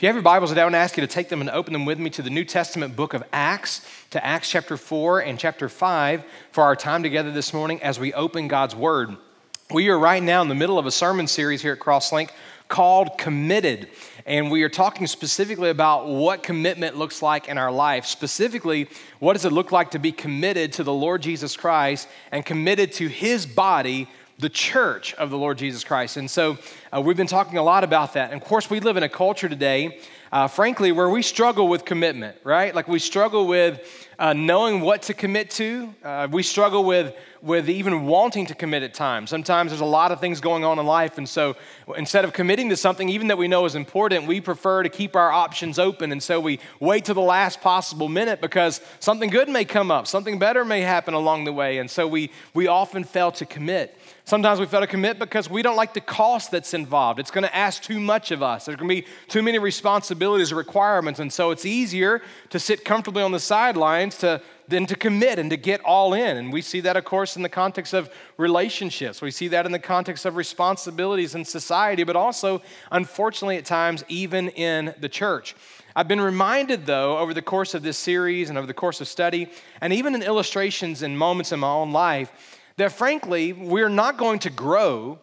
If you have your Bibles today, I want to ask you to take them and open them with me to the New Testament book of Acts, to Acts chapter 4 and chapter 5 for our time together this morning as we open God's Word. We are right now in the middle of a sermon series here at Crosslink called Committed. And we are talking specifically about what commitment looks like in our life. Specifically, what does it look like to be committed to the Lord Jesus Christ and committed to His body the church of the Lord Jesus Christ. And so uh, we've been talking a lot about that. And of course, we live in a culture today, uh, frankly, where we struggle with commitment, right? Like we struggle with uh, knowing what to commit to. Uh, we struggle with, with even wanting to commit at times. Sometimes there's a lot of things going on in life. And so instead of committing to something, even that we know is important, we prefer to keep our options open. And so we wait to the last possible minute because something good may come up, something better may happen along the way. And so we, we often fail to commit. Sometimes we fail to commit because we don't like the cost that's involved. It's going to ask too much of us. There's going to be too many responsibilities or requirements. And so it's easier to sit comfortably on the sidelines to, than to commit and to get all in. And we see that, of course, in the context of relationships. We see that in the context of responsibilities in society, but also, unfortunately, at times, even in the church. I've been reminded, though, over the course of this series and over the course of study, and even in illustrations and moments in my own life, that frankly, we're not going to grow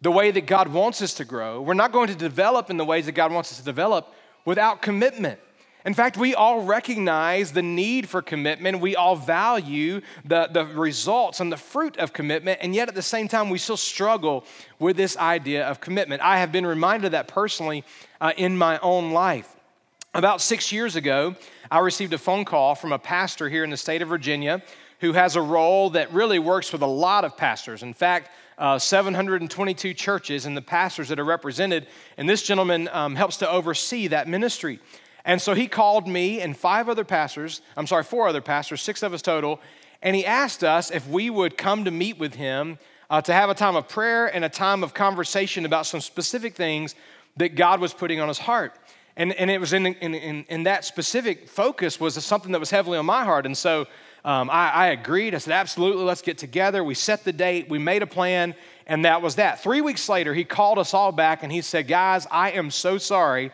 the way that God wants us to grow. We're not going to develop in the ways that God wants us to develop without commitment. In fact, we all recognize the need for commitment. We all value the, the results and the fruit of commitment, and yet at the same time, we still struggle with this idea of commitment. I have been reminded of that personally uh, in my own life. About six years ago, I received a phone call from a pastor here in the state of Virginia who has a role that really works with a lot of pastors. In fact, uh, 722 churches and the pastors that are represented, and this gentleman um, helps to oversee that ministry. And so he called me and five other pastors, I'm sorry, four other pastors, six of us total, and he asked us if we would come to meet with him uh, to have a time of prayer and a time of conversation about some specific things that God was putting on his heart. And, and it was in, in, in, in that specific focus was something that was heavily on my heart. And so um, I, I agreed. I said, absolutely, let's get together. We set the date, we made a plan, and that was that. Three weeks later, he called us all back and he said, Guys, I am so sorry.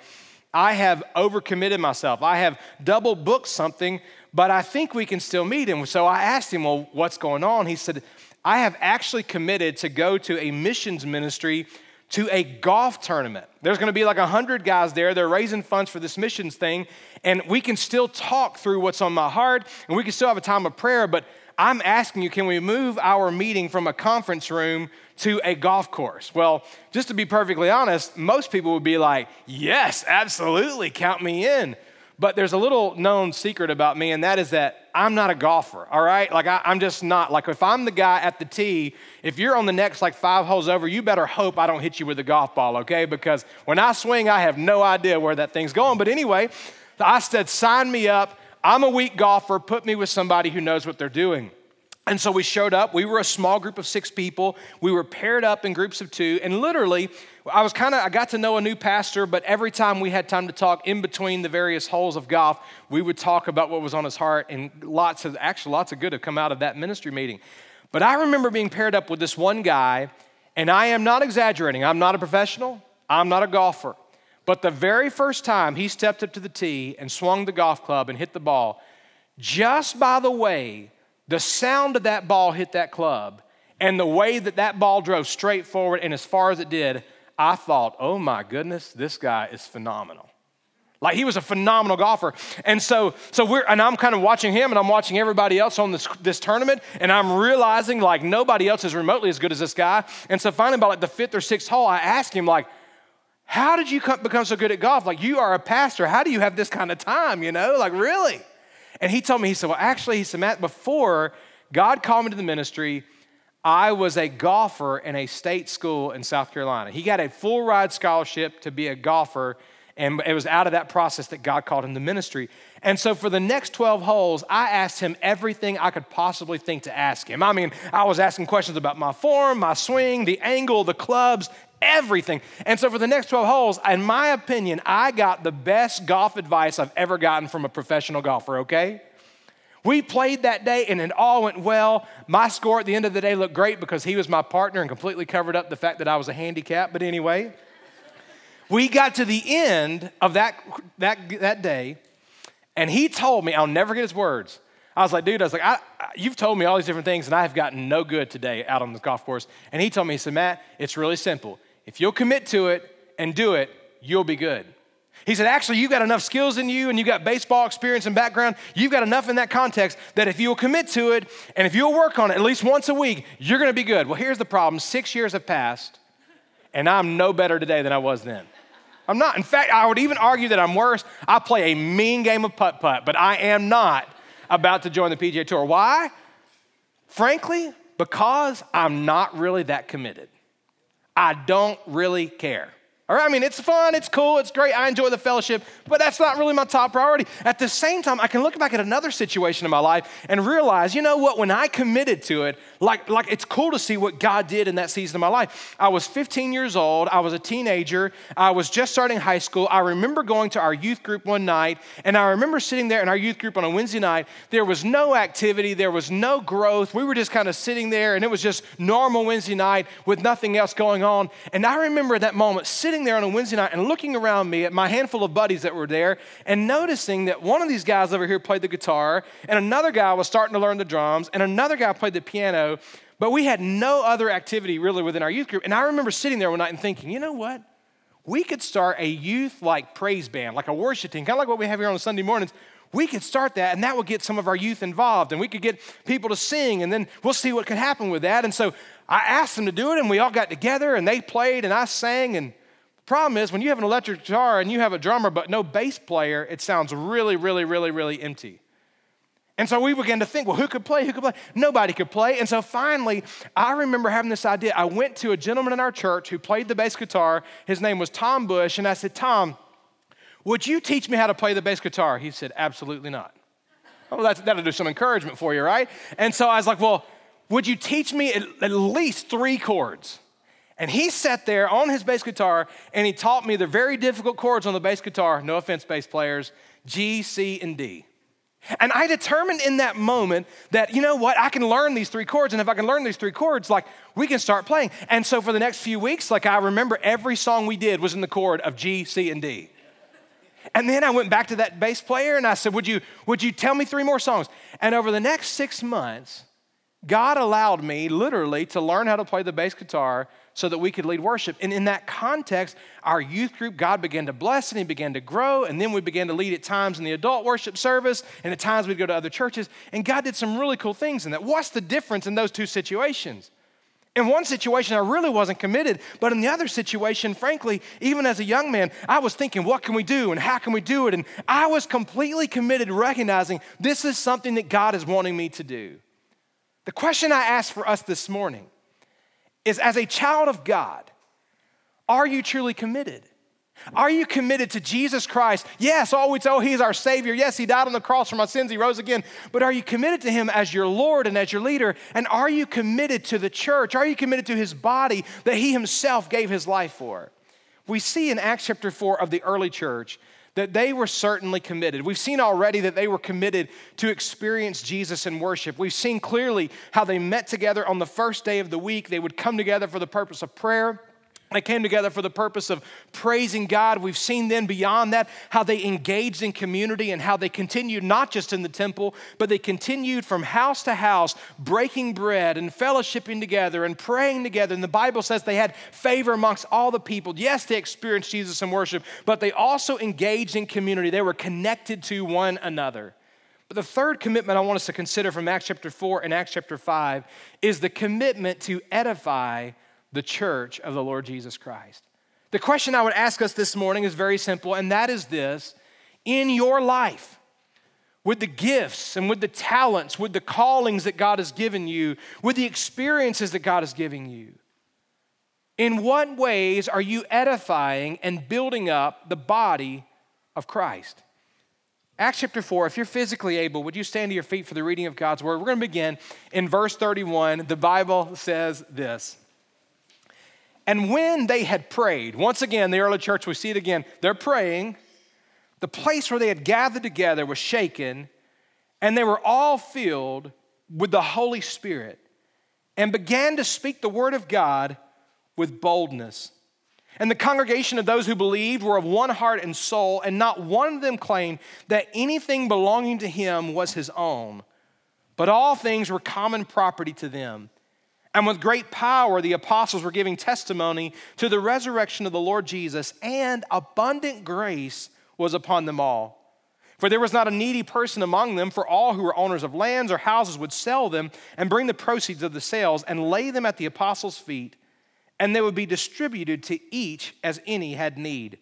I have overcommitted myself. I have double booked something, but I think we can still meet. And so I asked him, Well, what's going on? He said, I have actually committed to go to a missions ministry to a golf tournament. There's going to be like 100 guys there. They're raising funds for this missions thing. And we can still talk through what's on my heart and we can still have a time of prayer. But I'm asking you, can we move our meeting from a conference room to a golf course? Well, just to be perfectly honest, most people would be like, yes, absolutely, count me in. But there's a little known secret about me, and that is that I'm not a golfer, all right? Like, I, am just not. Like, if I'm the guy at the tee, if you're on the next like five holes over, you better hope I don't hit you with a golf ball, okay? Because when I swing, I have no idea where that thing's going. But anyway, I said, sign me up. I'm a weak golfer. Put me with somebody who knows what they're doing. And so we showed up. We were a small group of six people. We were paired up in groups of two. And literally, I was kind of, I got to know a new pastor, but every time we had time to talk in between the various holes of golf, we would talk about what was on his heart. And lots of, actually, lots of good have come out of that ministry meeting. But I remember being paired up with this one guy, and I am not exaggerating. I'm not a professional, I'm not a golfer. But the very first time he stepped up to the tee and swung the golf club and hit the ball, just by the way the sound of that ball hit that club and the way that that ball drove straight forward and as far as it did, I thought, oh my goodness, this guy is phenomenal. Like he was a phenomenal golfer. And so, so we're, and I'm kind of watching him and I'm watching everybody else on this, this tournament and I'm realizing like nobody else is remotely as good as this guy. And so finally by like the fifth or sixth hole, I asked him like, how did you become so good at golf? Like you are a pastor. How do you have this kind of time, you know? Like really? And he told me, he said, Well, actually, he said, Matt, before God called me to the ministry, I was a golfer in a state school in South Carolina. He got a full ride scholarship to be a golfer And it was out of that process that God called him to ministry. And so for the next 12 holes, I asked him everything I could possibly think to ask him. I mean, I was asking questions about my form, my swing, the angle, the clubs, everything. And so for the next 12 holes, in my opinion, I got the best golf advice I've ever gotten from a professional golfer, okay? We played that day and it all went well. My score at the end of the day looked great because he was my partner and completely covered up the fact that I was a handicap. But anyway, we got to the end of that, that, that day and he told me, I'll never get his words. I was like, dude, I was like, I, I, you've told me all these different things and I have gotten no good today out on the golf course. And he told me, he said, Matt, it's really simple. If you'll commit to it and do it, you'll be good. He said, actually, you've got enough skills in you and you've got baseball experience and background. You've got enough in that context that if you'll commit to it and if you'll work on it at least once a week, you're going to be good. Well, here's the problem six years have passed and I'm no better today than I was then. I'm not. In fact, I would even argue that I'm worse. I play a mean game of putt putt, but I am not about to join the PGA Tour. Why? Frankly, because I'm not really that committed. I don't really care. All right, I mean, it's fun, it's cool, it's great, I enjoy the fellowship, but that's not really my top priority. At the same time, I can look back at another situation in my life and realize, you know what, when I committed to it, like, like it's cool to see what God did in that season of my life. I was 15 years old, I was a teenager, I was just starting high school. I remember going to our youth group one night, and I remember sitting there in our youth group on a Wednesday night. There was no activity, there was no growth. We were just kind of sitting there, and it was just normal Wednesday night with nothing else going on. And I remember at that moment sitting there on a Wednesday night and looking around me at my handful of buddies that were there and noticing that one of these guys over here played the guitar and another guy was starting to learn the drums and another guy played the piano, but we had no other activity really within our youth group. And I remember sitting there one night and thinking, you know what? We could start a youth like praise band, like a worship team, kind of like what we have here on Sunday mornings we could start that and that would get some of our youth involved and we could get people to sing and then we'll see what could happen with that. And so I asked them to do it and we all got together and they played and I sang and the Problem is, when you have an electric guitar and you have a drummer but no bass player, it sounds really, really, really, really empty. And so we began to think, well, who could play? Who could play? Nobody could play. And so finally, I remember having this idea. I went to a gentleman in our church who played the bass guitar. His name was Tom Bush. And I said, Tom, would you teach me how to play the bass guitar? He said, absolutely not. Well, that'll do some encouragement for you, right? And so I was like, well, would you teach me at, at least three chords? And he sat there on his bass guitar and he taught me the very difficult chords on the bass guitar, no offense, bass players, G, C, and D. And I determined in that moment that, you know what, I can learn these three chords. And if I can learn these three chords, like we can start playing. And so for the next few weeks, like I remember every song we did was in the chord of G, C, and D. And then I went back to that bass player and I said, Would you, would you tell me three more songs? And over the next six months, God allowed me literally to learn how to play the bass guitar so that we could lead worship. And in that context, our youth group, God began to bless and He began to grow. And then we began to lead at times in the adult worship service, and at times we'd go to other churches. And God did some really cool things in that. What's the difference in those two situations? In one situation, I really wasn't committed, but in the other situation, frankly, even as a young man, I was thinking, what can we do and how can we do it? And I was completely committed, recognizing this is something that God is wanting me to do. The question I ask for us this morning is as a child of God, are you truly committed? Are you committed to Jesus Christ? Yes, oh, we oh, He's our Savior. Yes, He died on the cross for my sins. He rose again. But are you committed to Him as your Lord and as your leader? And are you committed to the church? Are you committed to His body that He Himself gave His life for? We see in Acts chapter 4 of the early church that they were certainly committed. We've seen already that they were committed to experience Jesus in worship. We've seen clearly how they met together on the first day of the week. They would come together for the purpose of prayer they came together for the purpose of praising God. We've seen then beyond that how they engaged in community and how they continued not just in the temple, but they continued from house to house, breaking bread and fellowshipping together and praying together. And the Bible says they had favor amongst all the people. Yes, they experienced Jesus in worship, but they also engaged in community. They were connected to one another. But the third commitment I want us to consider from Acts chapter 4 and Acts chapter 5 is the commitment to edify the church of the Lord Jesus Christ. The question I would ask us this morning is very simple, and that is this In your life, with the gifts and with the talents, with the callings that God has given you, with the experiences that God has given you, In what ways are you edifying and building up the body of Christ? Acts chapter 4, if you're physically able, would you stand to your feet for the reading of God's word? We're going to begin in verse 31. The Bible says this. And when they had prayed, once again, the early church, we see it again, they're praying. The place where they had gathered together was shaken, and they were all filled with the Holy Spirit and began to speak the word of God with boldness. And the congregation of those who believed were of one heart and soul, and not one of them claimed that anything belonging to him was his own, but all things were common property to them. And with great power, the apostles were giving testimony to the resurrection of the Lord Jesus, and abundant grace was upon them all. For there was not a needy person among them, for all who were owners of lands or houses would sell them and bring the proceeds of the sales and lay them at the apostles' feet and they would be distributed to each as any had need.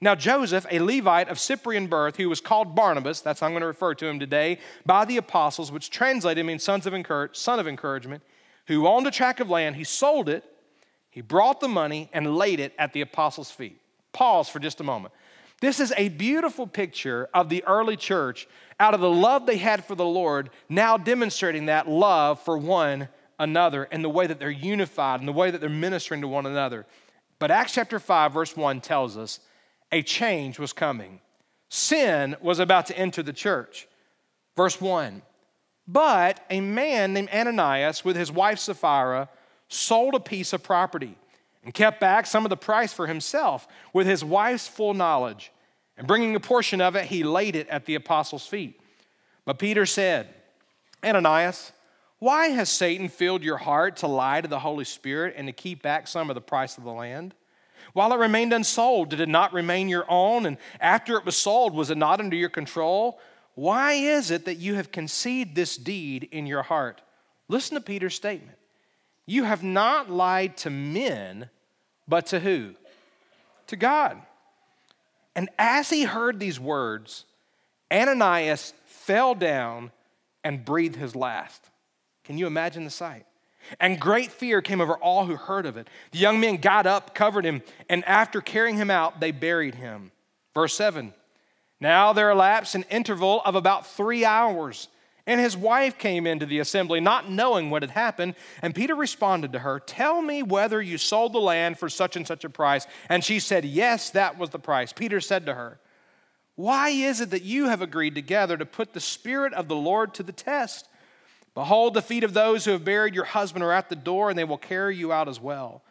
Now, Joseph, a Levite of Cyprian birth, who was called Barnabas, that's how I'm going to refer to him today, by the apostles, which translated means sons of encourage, son of encouragement, who owned a tract of land, he sold it, he brought the money, and laid it at the apostles' feet. Pause for just a moment. This is a beautiful picture of the early church out of the love they had for the Lord, now demonstrating that love for one another and the way that they're unified and the way that they're ministering to one another. But Acts chapter 5, verse 1 tells us a change was coming. Sin was about to enter the church. Verse 1 But a man named Ananias, with his wife Sapphira, sold a piece of property and kept back some of the price for himself with his wife's full knowledge. And bringing a portion of it, he laid it at the apostles' feet. But Peter said, Ananias, why has Satan filled your heart to lie to the Holy Spirit and to keep back some of the price of the land? While it remained unsold, did it not remain your own? And after it was sold, was it not under your control? Why is it that you have conceived this deed in your heart? Listen to Peter's statement. You have not lied to men, but to who? To God. And as he heard these words, Ananias fell down and breathed his last. Can you imagine the sight? And great fear came over all who heard of it. The young men got up, covered him, and after carrying him out, they buried him. Verse 7 Now there elapsed an interval of about three hours, and his wife came into the assembly, not knowing what had happened. And Peter responded to her, Tell me whether you sold the land for such and such a price. And she said, Yes, that was the price. Peter said to her, Why is it that you have agreed together to put the Spirit of the Lord to the test? Behold, the feet of those who have buried your husband are at the door, and they will carry you out as well.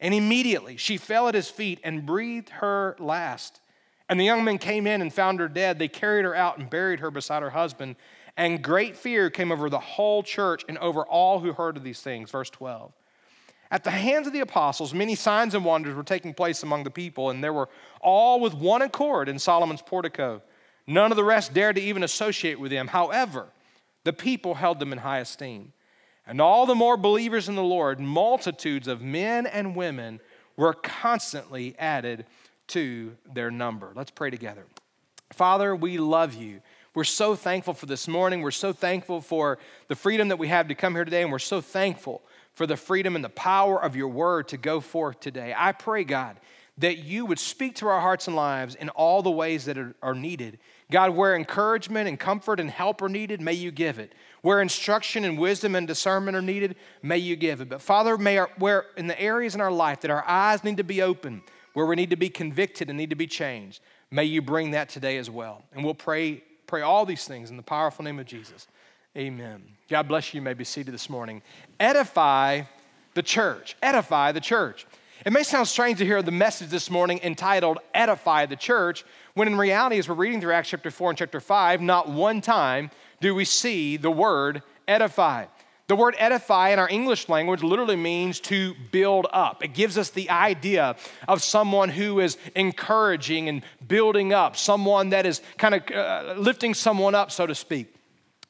And immediately she fell at his feet and breathed her last. And the young men came in and found her dead. They carried her out and buried her beside her husband. And great fear came over the whole church and over all who heard of these things. Verse 12. At the hands of the apostles, many signs and wonders were taking place among the people, and they were all with one accord in Solomon's portico. None of the rest dared to even associate with them. However, the people held them in high esteem. And all the more believers in the Lord, multitudes of men and women were constantly added to their number. Let's pray together. Father, we love you. We're so thankful for this morning. We're so thankful for the freedom that we have to come here today, and we're so thankful for the freedom and the power of your word to go forth today. I pray, God, that you would speak to our hearts and lives in all the ways that are, needed. God, where encouragement and comfort and help are needed, may you give it. Where instruction and wisdom and discernment are needed, may you give it. But Father, may our, where in the areas in our life that our eyes need to be open, where we need to be convicted and need to be changed, may you bring that today as well. And we'll pray, pray all these things in the powerful name of Jesus. Amen. God bless you. You may be seated this morning. Edify the church. Edify the church. It may sound strange to hear the message this morning entitled Edify the Church, when in reality, as we're reading through Acts chapter 4 and chapter 5, not one time do we see the word edify. The word edify in our English language literally means to build up. It gives us the idea of someone who is encouraging and building up, someone that is kind of uh, lifting someone up, so to speak.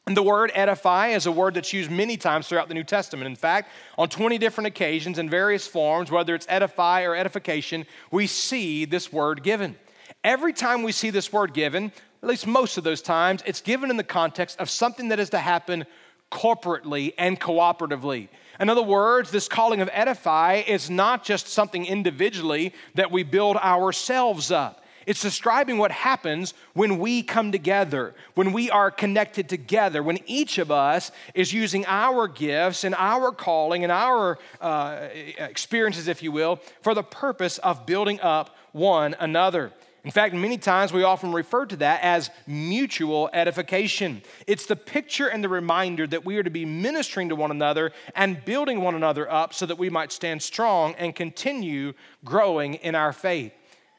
And the word edify is a word that's used many times throughout the New Testament. In fact, on 20 different occasions in various forms, whether it's edify or edification, we see this word given. Every time we see this word given, at least most of those times, it's given in the context of something that is to happen corporately and cooperatively. In other words, this calling of edify is not just something individually that we build ourselves up. It's describing what happens when we come together, when we are connected together, when each of us is using our gifts and our calling and our uh, experiences, if you will, for the purpose of building up one another. In fact, many times we often refer to that as mutual edification. It's the picture and the reminder that we are to be ministering to one another and building one another up so that we might stand strong and continue growing in our faith.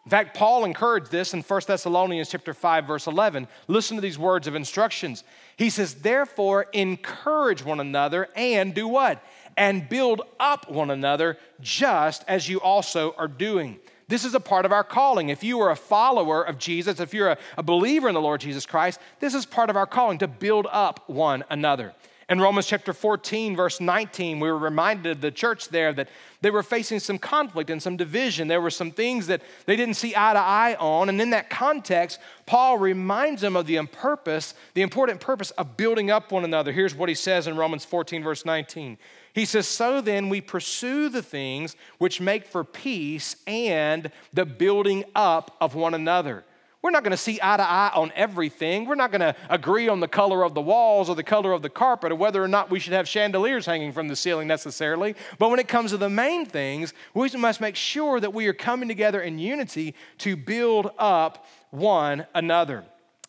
In fact, Paul encouraged this in 1 Thessalonians chapter 5 verse 11. Listen to these words of instructions. He says, "Therefore encourage one another and do what? And build up one another just as you also are doing." This is a part of our calling. If you are a follower of Jesus, if you're a, a believer in the Lord Jesus Christ, this is part of our calling to build up one another. In Romans chapter 14, verse 19, we were reminded of the church there that they were facing some conflict and some division. There were some things that they didn't see eye to eye on. And in that context, Paul reminds them of the purpose, the important purpose of building up one another. Here's what he says in Romans 14, verse 19. He says, So then we pursue the things which make for peace and the building up of one another. We're not going to see eye to eye on everything. We're not going to agree on the color of the walls or the color of the carpet or whether or not we should have chandeliers hanging from the ceiling necessarily. But when it comes to the main things, we must make sure that we are coming together in unity to build up one another.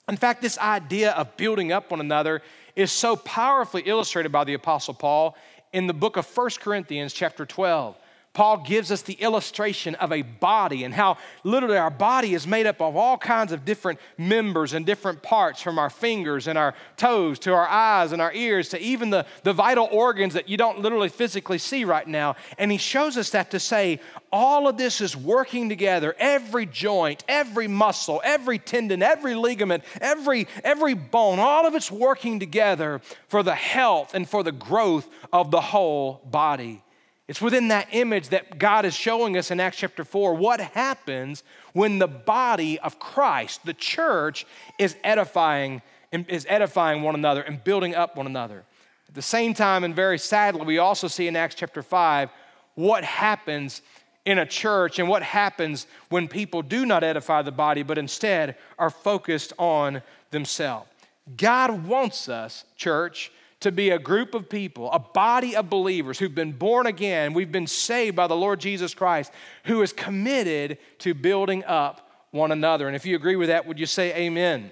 In fact, this idea of building up one another is so powerfully illustrated by the Apostle Paul in the book of 1 Corinthians, chapter 12. Paul gives us the illustration of a body and how literally our body is made up of all kinds of different members and different parts from our fingers and our toes to our eyes and our ears to even the, the vital organs that you don't literally physically see right now. And he shows us that to say all of this is working together every joint, every muscle, every tendon, every ligament, every, every bone, all of it's working together for the health and for the growth of the whole body. It's within that image that God is showing us in Acts chapter 4 what happens when the body of Christ, the church, is edifying is edifying one another and building up one another. At the same time, and very sadly, we also see in Acts chapter 5 what happens in a church and what happens when people do not edify the body, but instead are focused on themselves. God wants us, church, to be a group of people, a body of believers who've been born again, we've been saved by the Lord Jesus Christ, who is committed to building up one another. And if you agree with that, would you say amen?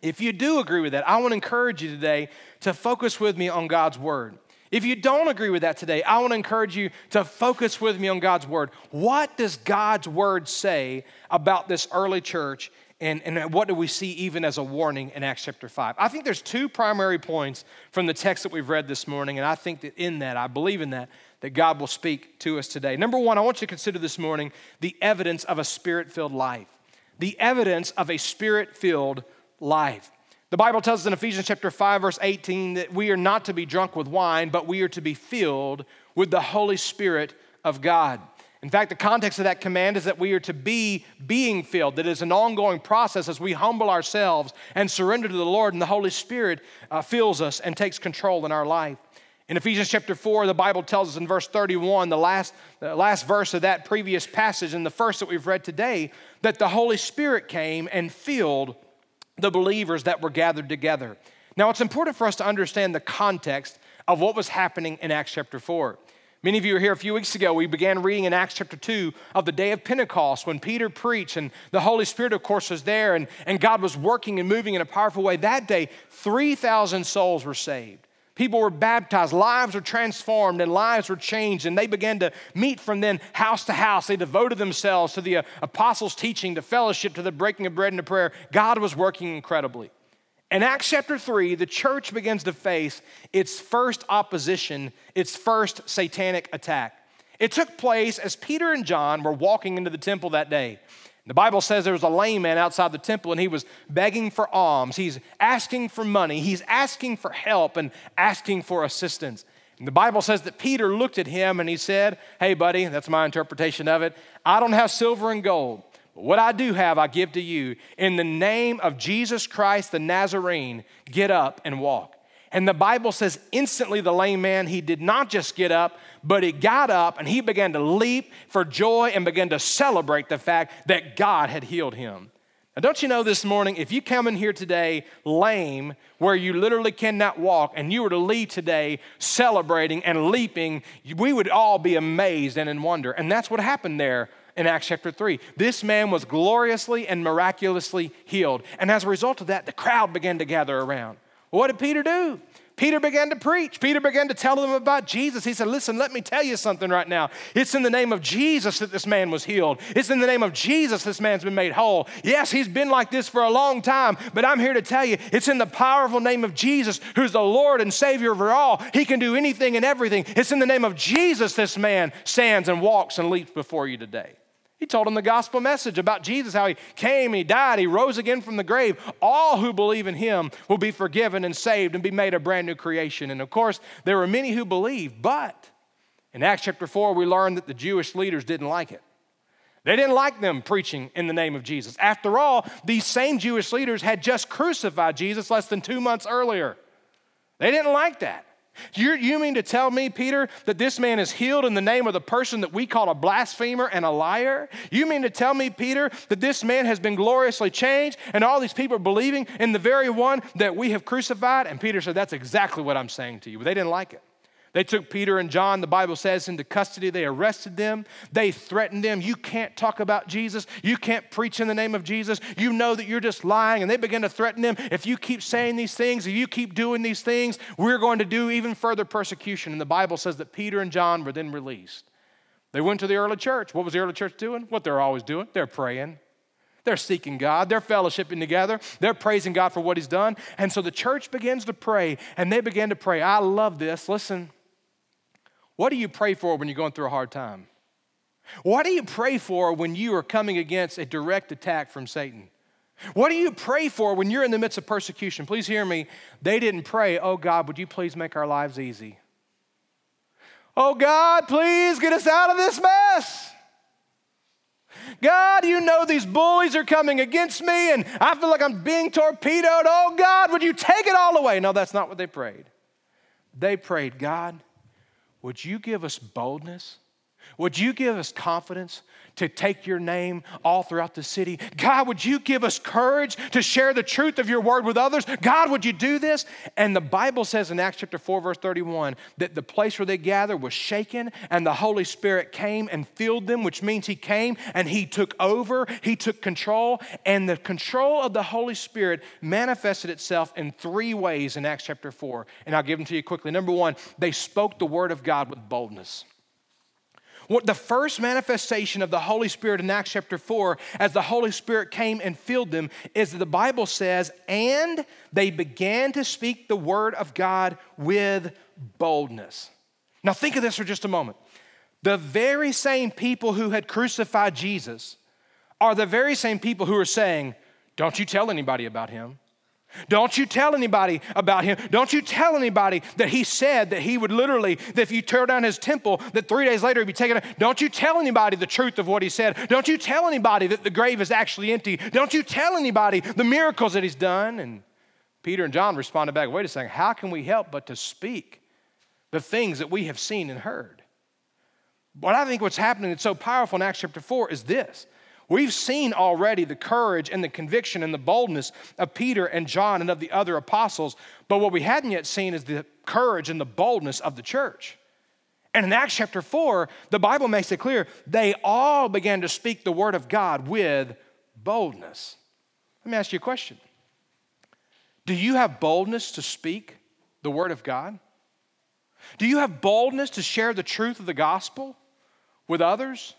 If you do agree with that, I want to encourage you today to focus with me on God's word. If you don't agree with that today, I want to encourage you to focus with me on God's word. What does God's word say about this early church and, and what do we see even as a warning in Acts chapter 5? I think there's two primary points from the text that we've read this morning, and I think that in that, I believe in that, that God will speak to us today. Number one, I want you to consider this morning the evidence of a spirit filled life. The evidence of a spirit filled life. The Bible tells us in Ephesians chapter 5, verse 18, that we are not to be drunk with wine, but we are to be filled with the Holy Spirit of God. In fact, the context of that command is that we are to be being filled, that is an ongoing process as we humble ourselves and surrender to the Lord, and the Holy Spirit uh, fills us and takes control in our life. In Ephesians chapter 4, the Bible tells us in verse 31, the last, the last verse of that previous passage, and the first that we've read today, that the Holy Spirit came and filled the believers that were gathered together. Now, it's important for us to understand the context of what was happening in Acts chapter 4. Many of you were here a few weeks ago. We began reading in Acts chapter 2 of the day of Pentecost when Peter preached, and the Holy Spirit, of course, was there, and, and God was working and moving in a powerful way. That day, 3,000 souls were saved. People were baptized, lives were transformed, and lives were changed. And they began to meet from then house to house. They devoted themselves to the uh, apostles' teaching, to fellowship, to the breaking of bread and to prayer. God was working incredibly. In Acts chapter 3, the church begins to face its first opposition, its first satanic attack. It took place as Peter and John were walking into the temple that day. The Bible says there was a lame man outside the temple and he was begging for alms. He's asking for money. He's asking for help and asking for assistance. And the Bible says that Peter looked at him and he said, Hey, buddy, that's my interpretation of it. I don't have silver and gold, what I do have, I give to you. In the name of Jesus Christ the Nazarene, get up and walk. And the Bible says, instantly the lame man, he did not just get up, but he got up and he began to leap for joy and began to celebrate the fact that God had healed him. Now, don't you know this morning, if you come in here today lame, where you literally cannot walk, and you were to leave today celebrating and leaping, we would all be amazed and in wonder. And that's what happened there in Acts chapter 3. This man was gloriously and miraculously healed. And as a result of that, the crowd began to gather around. What did Peter do? Peter began to preach. Peter began to tell them about Jesus. He said, Listen, let me tell you something right now. It's in the name of Jesus that this man was healed. It's in the name of Jesus this man's been made whole. Yes, he's been like this for a long time, but I'm here to tell you it's in the powerful name of Jesus, who's the Lord and Savior over all. He can do anything and everything. It's in the name of Jesus this man stands and walks and leaps before you today. He told them the gospel message about Jesus, how he came, he died, he rose again from the grave. All who believe in him will be forgiven and saved and be made a brand new creation. And of course, there were many who believed, but in Acts chapter 4, we learned that the Jewish leaders didn't like it. They didn't like them preaching in the name of Jesus. After all, these same Jewish leaders had just crucified Jesus less than two months earlier. They didn't like that. You, you mean to tell me, Peter, that this man is healed in the name of the person that we call a blasphemer and a liar? You mean to tell me, Peter, that this man has been gloriously changed and all these people are believing in the very one that we have crucified? And Peter said, That's exactly what I'm saying to you. But they didn't like it. They took Peter and John, the Bible says, into custody. They arrested them. They threatened them. You can't talk about Jesus. You can't preach in the name of Jesus. You know that you're just lying. And they began to threaten them. If you keep saying these things, if you keep doing these things, we're going to do even further persecution. And the Bible says that Peter and John were then released. They went to the early church. What was the early church doing? What they're always doing. They're praying. They're seeking God. They're fellowshipping together. They're praising God for what He's done. And so the church begins to pray, and they begin to pray. I love this. Listen. What do you pray for when you're going through a hard time? What do you pray for when you are coming against a direct attack from Satan? What do you pray for when you're in the midst of persecution? Please hear me. They didn't pray, Oh God, would you please make our lives easy? Oh God, please get us out of this mess. God, you know these bullies are coming against me and I feel like I'm being torpedoed. Oh God, would you take it all away? No, that's not what they prayed. They prayed, God, would you give us boldness? Would you give us confidence to take your name all throughout the city? God, would you give us courage to share the truth of your word with others? God, would you do this? And the Bible says in Acts chapter 4, verse 31, that the place where they gathered was shaken, and the Holy Spirit came and filled them, which means He came and He took over, He took control, and the control of the Holy Spirit manifested itself in three ways in Acts chapter 4. And I'll give them to you quickly. Number one, they spoke the word of God with boldness. What the first manifestation of the Holy Spirit in Acts chapter 4, as the Holy Spirit came and filled them, is that the Bible says, and they began to speak the word of God with boldness. Now, think of this for just a moment. The very same people who had crucified Jesus are the very same people who are saying, Don't you tell anybody about him. Don't you tell anybody about him. Don't you tell anybody that he said that he would literally, that if you tear down his temple, that three days later he'd be taken. Don't you tell anybody the truth of what he said. Don't you tell anybody that the grave is actually empty. Don't you tell anybody the miracles that he's done. And Peter and John responded back, wait a second, how can we help but to speak the things that we have seen and heard? What I think what's happening that's so powerful in Acts chapter 4 is this We've seen already the courage and the conviction and the boldness of Peter and John and of the other apostles, but what we hadn't yet seen is the courage and the boldness of the church. And in Acts chapter 4, the Bible makes it clear they all began to speak the word of God with boldness. Let me ask you a question Do you have boldness to speak the word of God? Do you have boldness to share the truth of the gospel with others?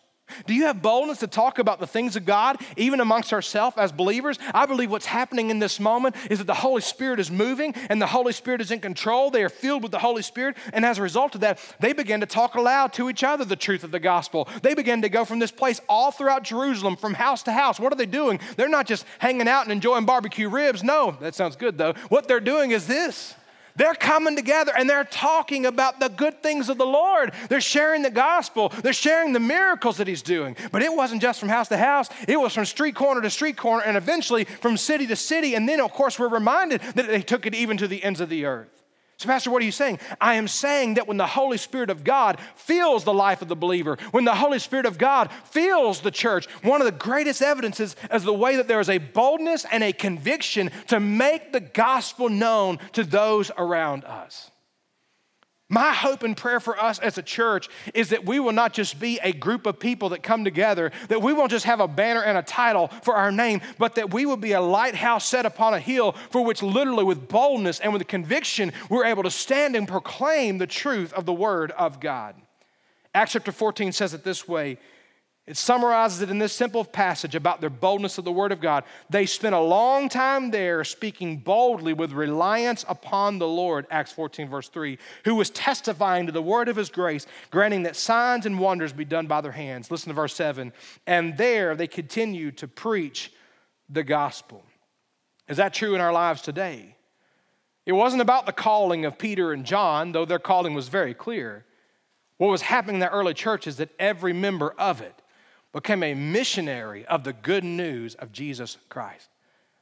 Do you have boldness to talk about the things of God, even amongst ourselves as believers? I believe what's happening in this moment is that the Holy Spirit is moving and the Holy Spirit is in control. They are filled with the Holy Spirit. And as a result of that, they begin to talk aloud to each other the truth of the gospel. They begin to go from this place all throughout Jerusalem, from house to house. What are they doing? They're not just hanging out and enjoying barbecue ribs. No, that sounds good though. What they're doing is this they're coming together and they're talking about the good things of the Lord. They're sharing the gospel. They're sharing the miracles that He's doing. But it wasn't just from house to house, it was from street corner to street corner and eventually from city to city. And then, of course, we're reminded that they took it even to the ends of the earth. So, Pastor, what are you saying? I am saying that when the Holy Spirit of God fills the life of the believer, when the Holy Spirit of God fills the church, one of the greatest evidences is the way that there is a boldness and a conviction to make the gospel known to those around us. My hope and prayer for us as a church is that we will not just be a group of people that come together, that we won't just have a banner and a title for our name, but that we will be a lighthouse set upon a hill for which literally with boldness and with conviction we're able to stand and proclaim the truth of the Word of God. Acts chapter 14 says it this way it summarizes it in this simple passage about their boldness of the Word of God. They spent a long time there speaking boldly with reliance upon the Lord, Acts 14, verse 3, who was testifying to the word of His grace, granting that signs and wonders be done by their hands. Listen to verse 7. And there they continued to preach the gospel. Is that true in our lives today? It wasn't about the calling of Peter and John, though their calling was very clear. What was happening in the early church is that every member of it became a missionary of the good news of Jesus Christ.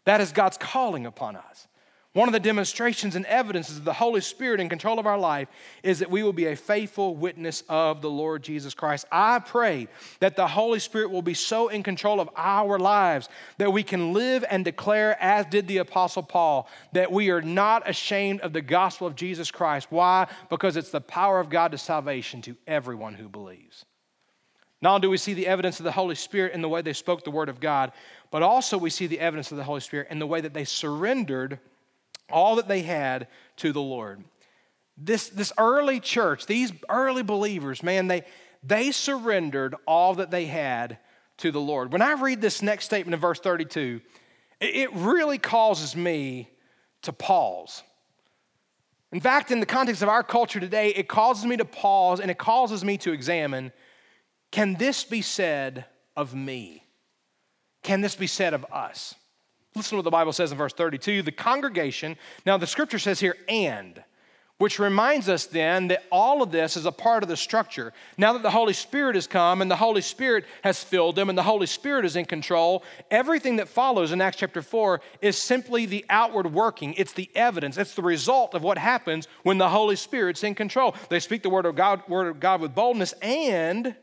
That is God's calling upon us. One of the demonstrations and evidences of the Holy Spirit in control of our life is that we will be a faithful witness of the Lord Jesus Christ. I pray that the Holy Spirit will be so in control of our lives that we can live and declare, as did the Apostle Paul, that we are not ashamed of the gospel of Jesus Christ. Why? Because it's the power of God to salvation to everyone who believes. Not only do we see the evidence of the Holy Spirit in the way they spoke the Word of God, but also we see the evidence of the Holy Spirit in the way that they surrendered all that they had to the Lord. This, this early church, these early believers, man, they, they surrendered all that they had to the Lord. When I read this next statement in verse 32, it really causes me to pause. In fact, in the context of our culture today, it causes me to pause and it causes me to examine can this be said of me? Can this be said of us? Listen to what the Bible says in verse 32. The congregation, now the scripture says here, and, which reminds us then that all of this is a part of the structure. Now that the Holy Spirit has come and the Holy Spirit has filled them and the Holy Spirit is in control, everything that follows in Acts chapter 4 is simply the outward working. It's the evidence, it's the result of what happens when the Holy Spirit's in control. They speak the word of God, word of God with boldness and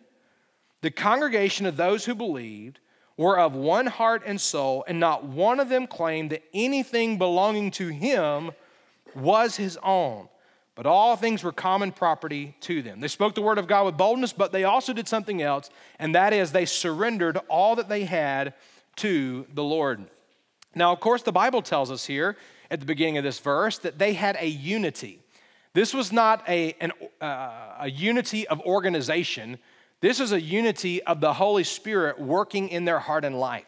the congregation of those who believed were of one heart and soul, and not one of them claimed that anything belonging to him was his own, but all things were common property to them. They spoke the word of God with boldness, but they also did something else, and that is they surrendered all that they had to the Lord. Now, of course, the Bible tells us here at the beginning of this verse that they had a unity. This was not a, an, uh, a unity of organization this is a unity of the Holy Spirit working in their heart and life.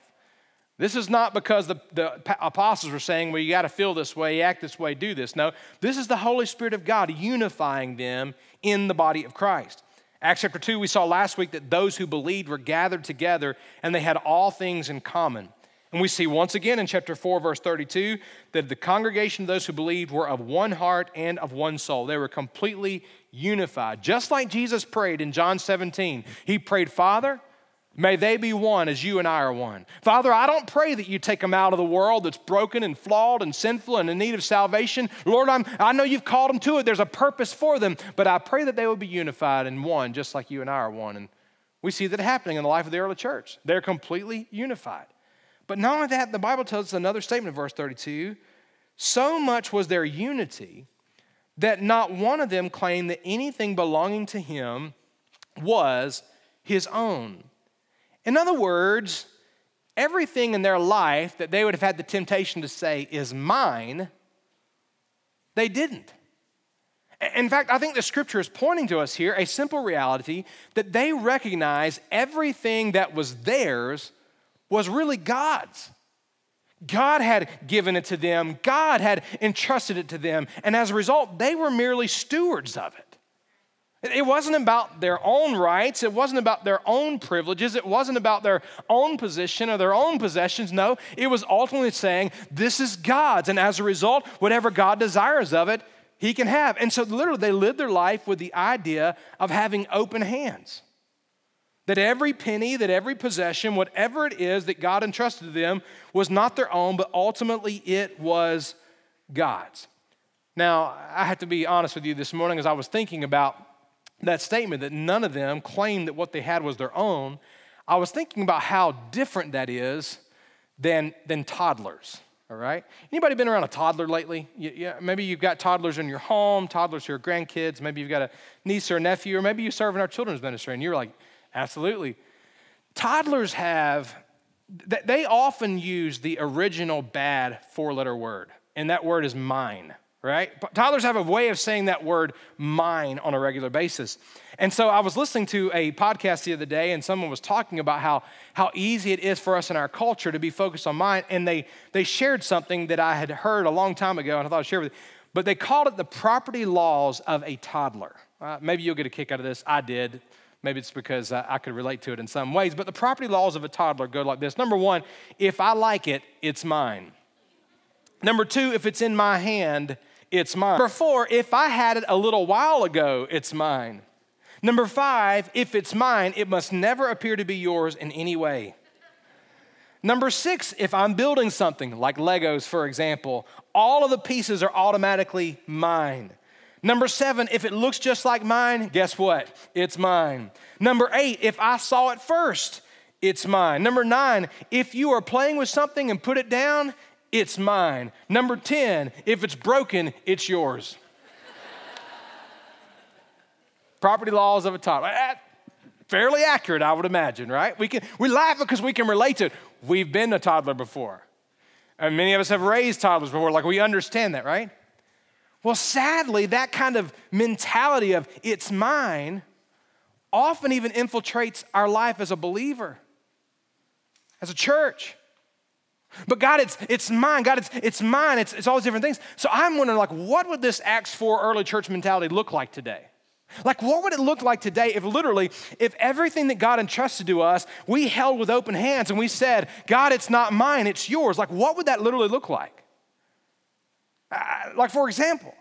This is not because the, the apostles were saying, well, you got to feel this way, act this way, do this. No, this is the Holy Spirit of God unifying them in the body of Christ. Acts chapter 2, we saw last week that those who believed were gathered together and they had all things in common. And we see once again in chapter 4, verse 32, that the congregation of those who believed were of one heart and of one soul. They were completely unified. Just like Jesus prayed in John 17, he prayed, Father, may they be one as you and I are one. Father, I don't pray that you take them out of the world that's broken and flawed and sinful and in need of salvation. Lord, I'm, I know you've called them to it. There's a purpose for them, but I pray that they will be unified and one, just like you and I are one. And we see that happening in the life of the early church. They're completely unified. But not only that, the Bible tells us another statement in verse 32 so much was their unity that not one of them claimed that anything belonging to him was his own. In other words, everything in their life that they would have had the temptation to say is mine, they didn't. In fact, I think the scripture is pointing to us here a simple reality that they recognize everything that was theirs was really God's. God had given it to them, God had entrusted it to them, and as a result, they were merely stewards of it. It wasn't about their own rights. It wasn't about their own privileges. It wasn't about their own position or their own possessions. No, it was ultimately saying, This is God's. And as a result, whatever God desires of it, He can have. And so, literally, they lived their life with the idea of having open hands. That every penny, that every possession, whatever it is that God entrusted to them, was not their own, but ultimately it was God's. Now, I have to be honest with you this morning as I was thinking about that statement that none of them claimed that what they had was their own. I was thinking about how different that is than, than toddlers. All right. Anybody been around a toddler lately? Yeah, maybe you've got toddlers in your home, toddlers who are grandkids. Maybe you've got a niece or a nephew, or maybe you serve in our children's ministry, and you're like, absolutely. Toddlers have, they often use the original bad four-letter word, and that word is mine right? Toddlers have a way of saying that word mine on a regular basis. And so I was listening to a podcast the other day, and someone was talking about how, how easy it is for us in our culture to be focused on mine. And they, they shared something that I had heard a long time ago, and I thought I'd share with you. But they called it the property laws of a toddler. Uh, maybe you'll get a kick out of this. I did. Maybe it's because uh, I could relate to it in some ways. But the property laws of a toddler go like this Number one, if I like it, it's mine. Number two, if it's in my hand, it's mine. Number four, if I had it a little while ago, it's mine. Number five, if it's mine, it must never appear to be yours in any way. Number six, if I'm building something like Legos, for example, all of the pieces are automatically mine. Number seven, if it looks just like mine, guess what? It's mine. Number eight, if I saw it first, it's mine. Number nine, if you are playing with something and put it down, it's mine. Number 10, if it's broken, it's yours. Property laws of a toddler. Uh, fairly accurate, I would imagine, right? We, can, we laugh because we can relate to it. We've been a toddler before. And many of us have raised toddlers before, like we understand that, right? Well, sadly, that kind of mentality of it's mine often even infiltrates our life as a believer, as a church. But God, it's, it's mine. God, it's, it's mine. It's, it's all these different things. So I'm wondering, like, what would this Acts 4 early church mentality look like today? Like, what would it look like today if literally, if everything that God entrusted to us, we held with open hands and we said, God, it's not mine, it's yours? Like, what would that literally look like? Uh, like, for example,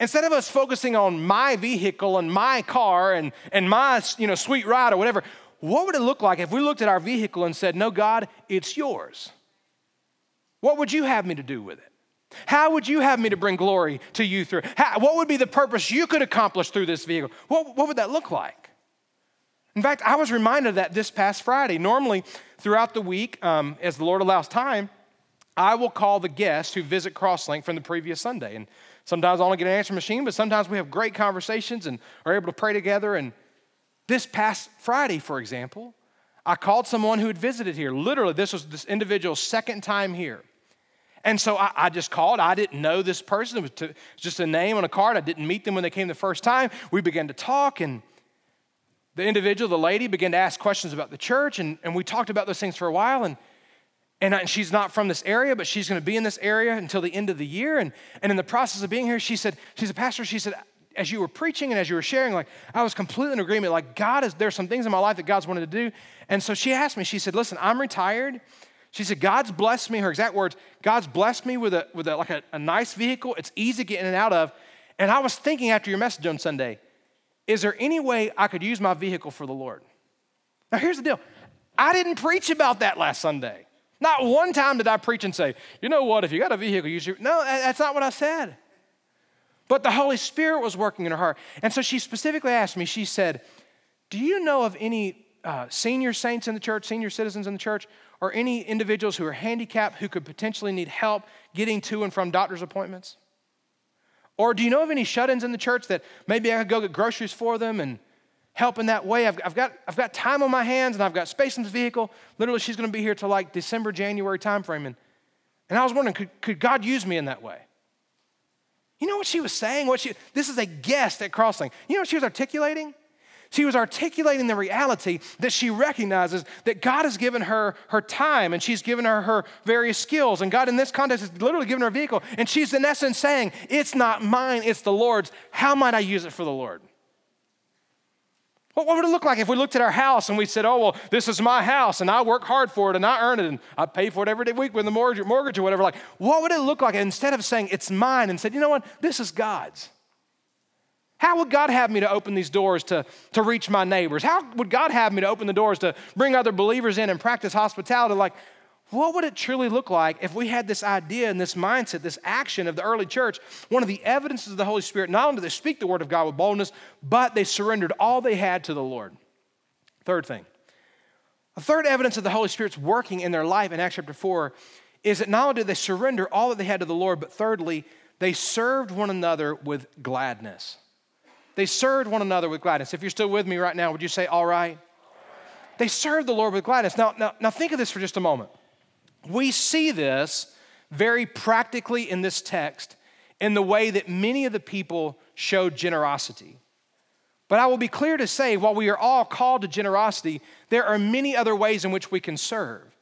instead of us focusing on my vehicle and my car and, and my you know, sweet ride or whatever, what would it look like if we looked at our vehicle and said, No, God, it's yours? What would you have me to do with it? How would you have me to bring glory to you through? How, what would be the purpose you could accomplish through this vehicle? What, what would that look like? In fact, I was reminded of that this past Friday. Normally, throughout the week, um, as the Lord allows time, I will call the guests who visit Crosslink from the previous Sunday. And sometimes I only get an answer machine, but sometimes we have great conversations and are able to pray together. And this past Friday, for example, I called someone who had visited here. Literally, this was this individual's second time here. And so I, I, just called. I didn't know this person. It was, to, just a name on a card. I didn't meet them when they came the first time. We began to talk, and the individual, the lady, began to ask questions about the church, and, and we talked about those things for a while. And, and, I, and she's not from this area, but she's going to be in this area until the end of the year. And, and in the process of being here, she said, she's a pastor. She said, as you were preaching and as you were sharing, like I was completely in agreement. Like God is there's some things in my life that God's wanted to do. And so she asked me, she said, Listen, I'm retired she said, God's blessed me, her exact words, God's blessed me with a, with a, like a, a nice vehicle. It's easy to get in and out of. And I was thinking after your message on Sunday, is there any way I could use my vehicle for the Lord? Now, here's the deal I didn't preach about that last Sunday. Not one time did I preach and say, you know what, if you got a vehicle, use your. No, that's not what I said. But the Holy Spirit was working in her heart. And so she specifically asked me, she said, Do you know of any uh, senior saints in the church, senior citizens in the church or any individuals who are handicapped who could potentially need help getting to and from doctor's appointments? Or do you know of any shut ins in the church that maybe I could go get groceries for them and help in that way? I've, I've, got, I've got time on my hands and I've got space in the vehicle. Literally, she's going to be here till like December, January timeframe. And, and I was wondering, could, could God use me in that way? You know what she was saying? What she, this is a guest at Crosslink. You know what she was articulating? She was articulating the reality that she recognizes that God has given her her time and she's given her her various skills. And God, in this context, has literally given her a vehicle. And she's, in essence, saying, It's not mine, it's the Lord's. How might I use it for the Lord? What would it look like if we looked at our house and we said, Oh, well, this is my house and I work hard for it and I earn it and I pay for it every day week with the mortgage, mortgage or whatever? Like, what would it look like instead of saying it's mine and said, You know what? This is God's? How would God have me to open these doors to, to reach my neighbors? How would God have me to open the doors to bring other believers in and practice hospitality? Like, what would it truly look like if we had this idea and this mindset, this action of the early church? One of the evidences of the Holy Spirit, not only did they speak the word of God with boldness, but they surrendered all they had to the Lord. Third thing. A third evidence of the Holy Spirit's working in their life in Acts chapter 4 is that not only did they surrender all that they had to the Lord, but thirdly, they served one another with gladness. They served one another with gladness. If you're still with me right now, would you say, all right? They served the Lord with gladness. Now, now, now think of this for just a moment. We see this very practically in this text in the way that many of the people showed generosity. But I will be clear to say, while we are all called to generosity, there are many other ways in which we can serve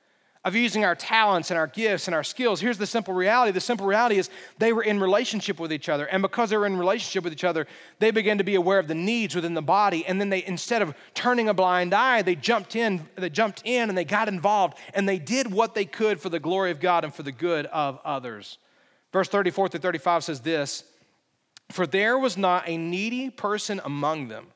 of using our talents and our gifts and our skills. Here's the simple reality the simple reality is they were in relationship with each other. And because they were in relationship with each other, they began to be aware of the needs within the body. And then they, instead of turning a blind eye, they jumped in, they jumped in and they got involved and they did what they could for the glory of God and for the good of others. Verse 34 through 35 says this For there was not a needy person among them.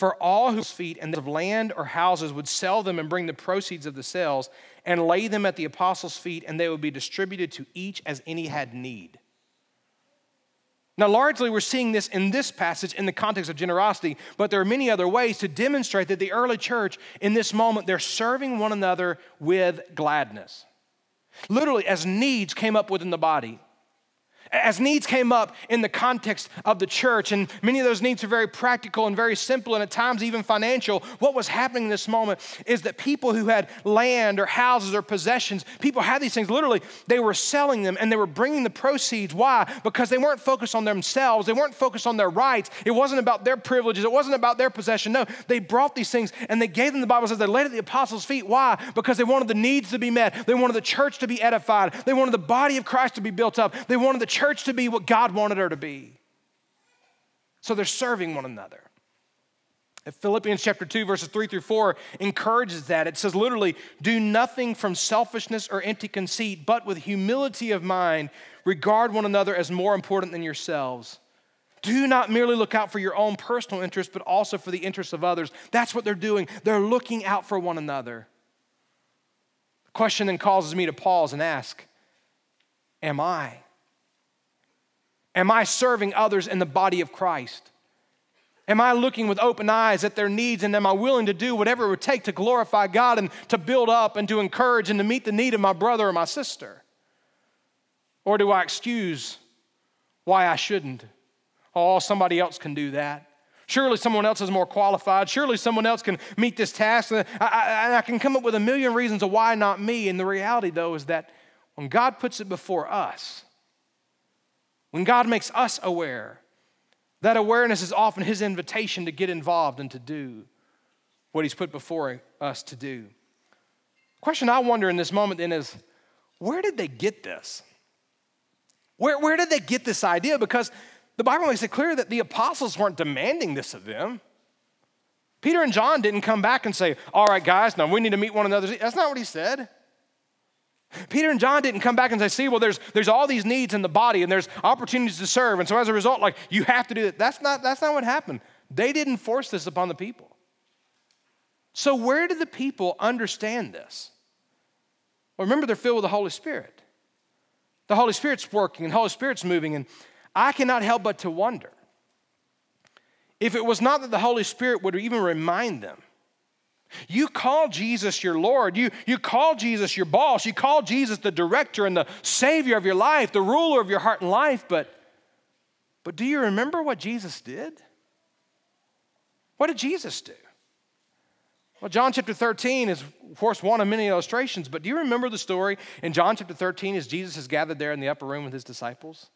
For all whose feet and of land or houses would sell them and bring the proceeds of the sales and lay them at the apostles' feet, and they would be distributed to each as any had need. Now, largely, we're seeing this in this passage in the context of generosity, but there are many other ways to demonstrate that the early church, in this moment, they're serving one another with gladness. Literally, as needs came up within the body, as needs came up in the context of the church, and many of those needs are very practical and very simple and at times even financial, what was happening in this moment is that people who had land or houses or possessions, people had these things, literally, they were selling them and they were bringing the proceeds. Why? Because they weren't focused on themselves, they weren't focused on their rights. It wasn't about their privileges, it wasn't about their possession. No, they brought these things and they gave them, the Bible says, they laid at the apostles' feet. Why? Because they wanted the needs to be met, they wanted the church to be edified, they wanted the body of Christ to be built up, they wanted the church to be what God wanted her to be. So they're serving one another. Philippians chapter 2, verses 3 through 4 encourages that. It says literally, do nothing from selfishness or empty conceit, but with humility of mind, regard one another as more important than yourselves. Do not merely look out for your own personal interests, but also for the interests of others. That's what they're doing. They're looking out for one another. The question then causes me to pause and ask Am I? Am I serving others in the body of Christ? Am I looking with open eyes at their needs and am I willing to do whatever it would take to glorify God and to build up and to encourage and to meet the need of my brother or my sister? Or do I excuse why I shouldn't? Oh, somebody else can do that. Surely someone else is more qualified. Surely someone else can meet this task. And I, I, I can come up with a million reasons of why not me. And the reality, though, is that when God puts it before us, when God makes us aware, that awareness is often His invitation to get involved and to do what He's put before us to do. Question I wonder in this moment then is where did they get this? Where, where did they get this idea? Because the Bible makes it clear that the apostles weren't demanding this of them. Peter and John didn't come back and say, All right, guys, now we need to meet one another. That's not what he said. Peter and John didn't come back and say, see, well, there's, there's all these needs in the body and there's opportunities to serve. And so as a result, like, you have to do that. That's not, that's not what happened. They didn't force this upon the people. So where did the people understand this? Well, remember, they're filled with the Holy Spirit. The Holy Spirit's working and the Holy Spirit's moving. And I cannot help but to wonder if it was not that the Holy Spirit would even remind them you call Jesus your Lord. You, you call Jesus your boss. You call Jesus the director and the savior of your life, the ruler of your heart and life. But, but do you remember what Jesus did? What did Jesus do? Well, John chapter 13 is, of course, one of many illustrations, but do you remember the story in John chapter 13 as Jesus is gathered there in the upper room with his disciples?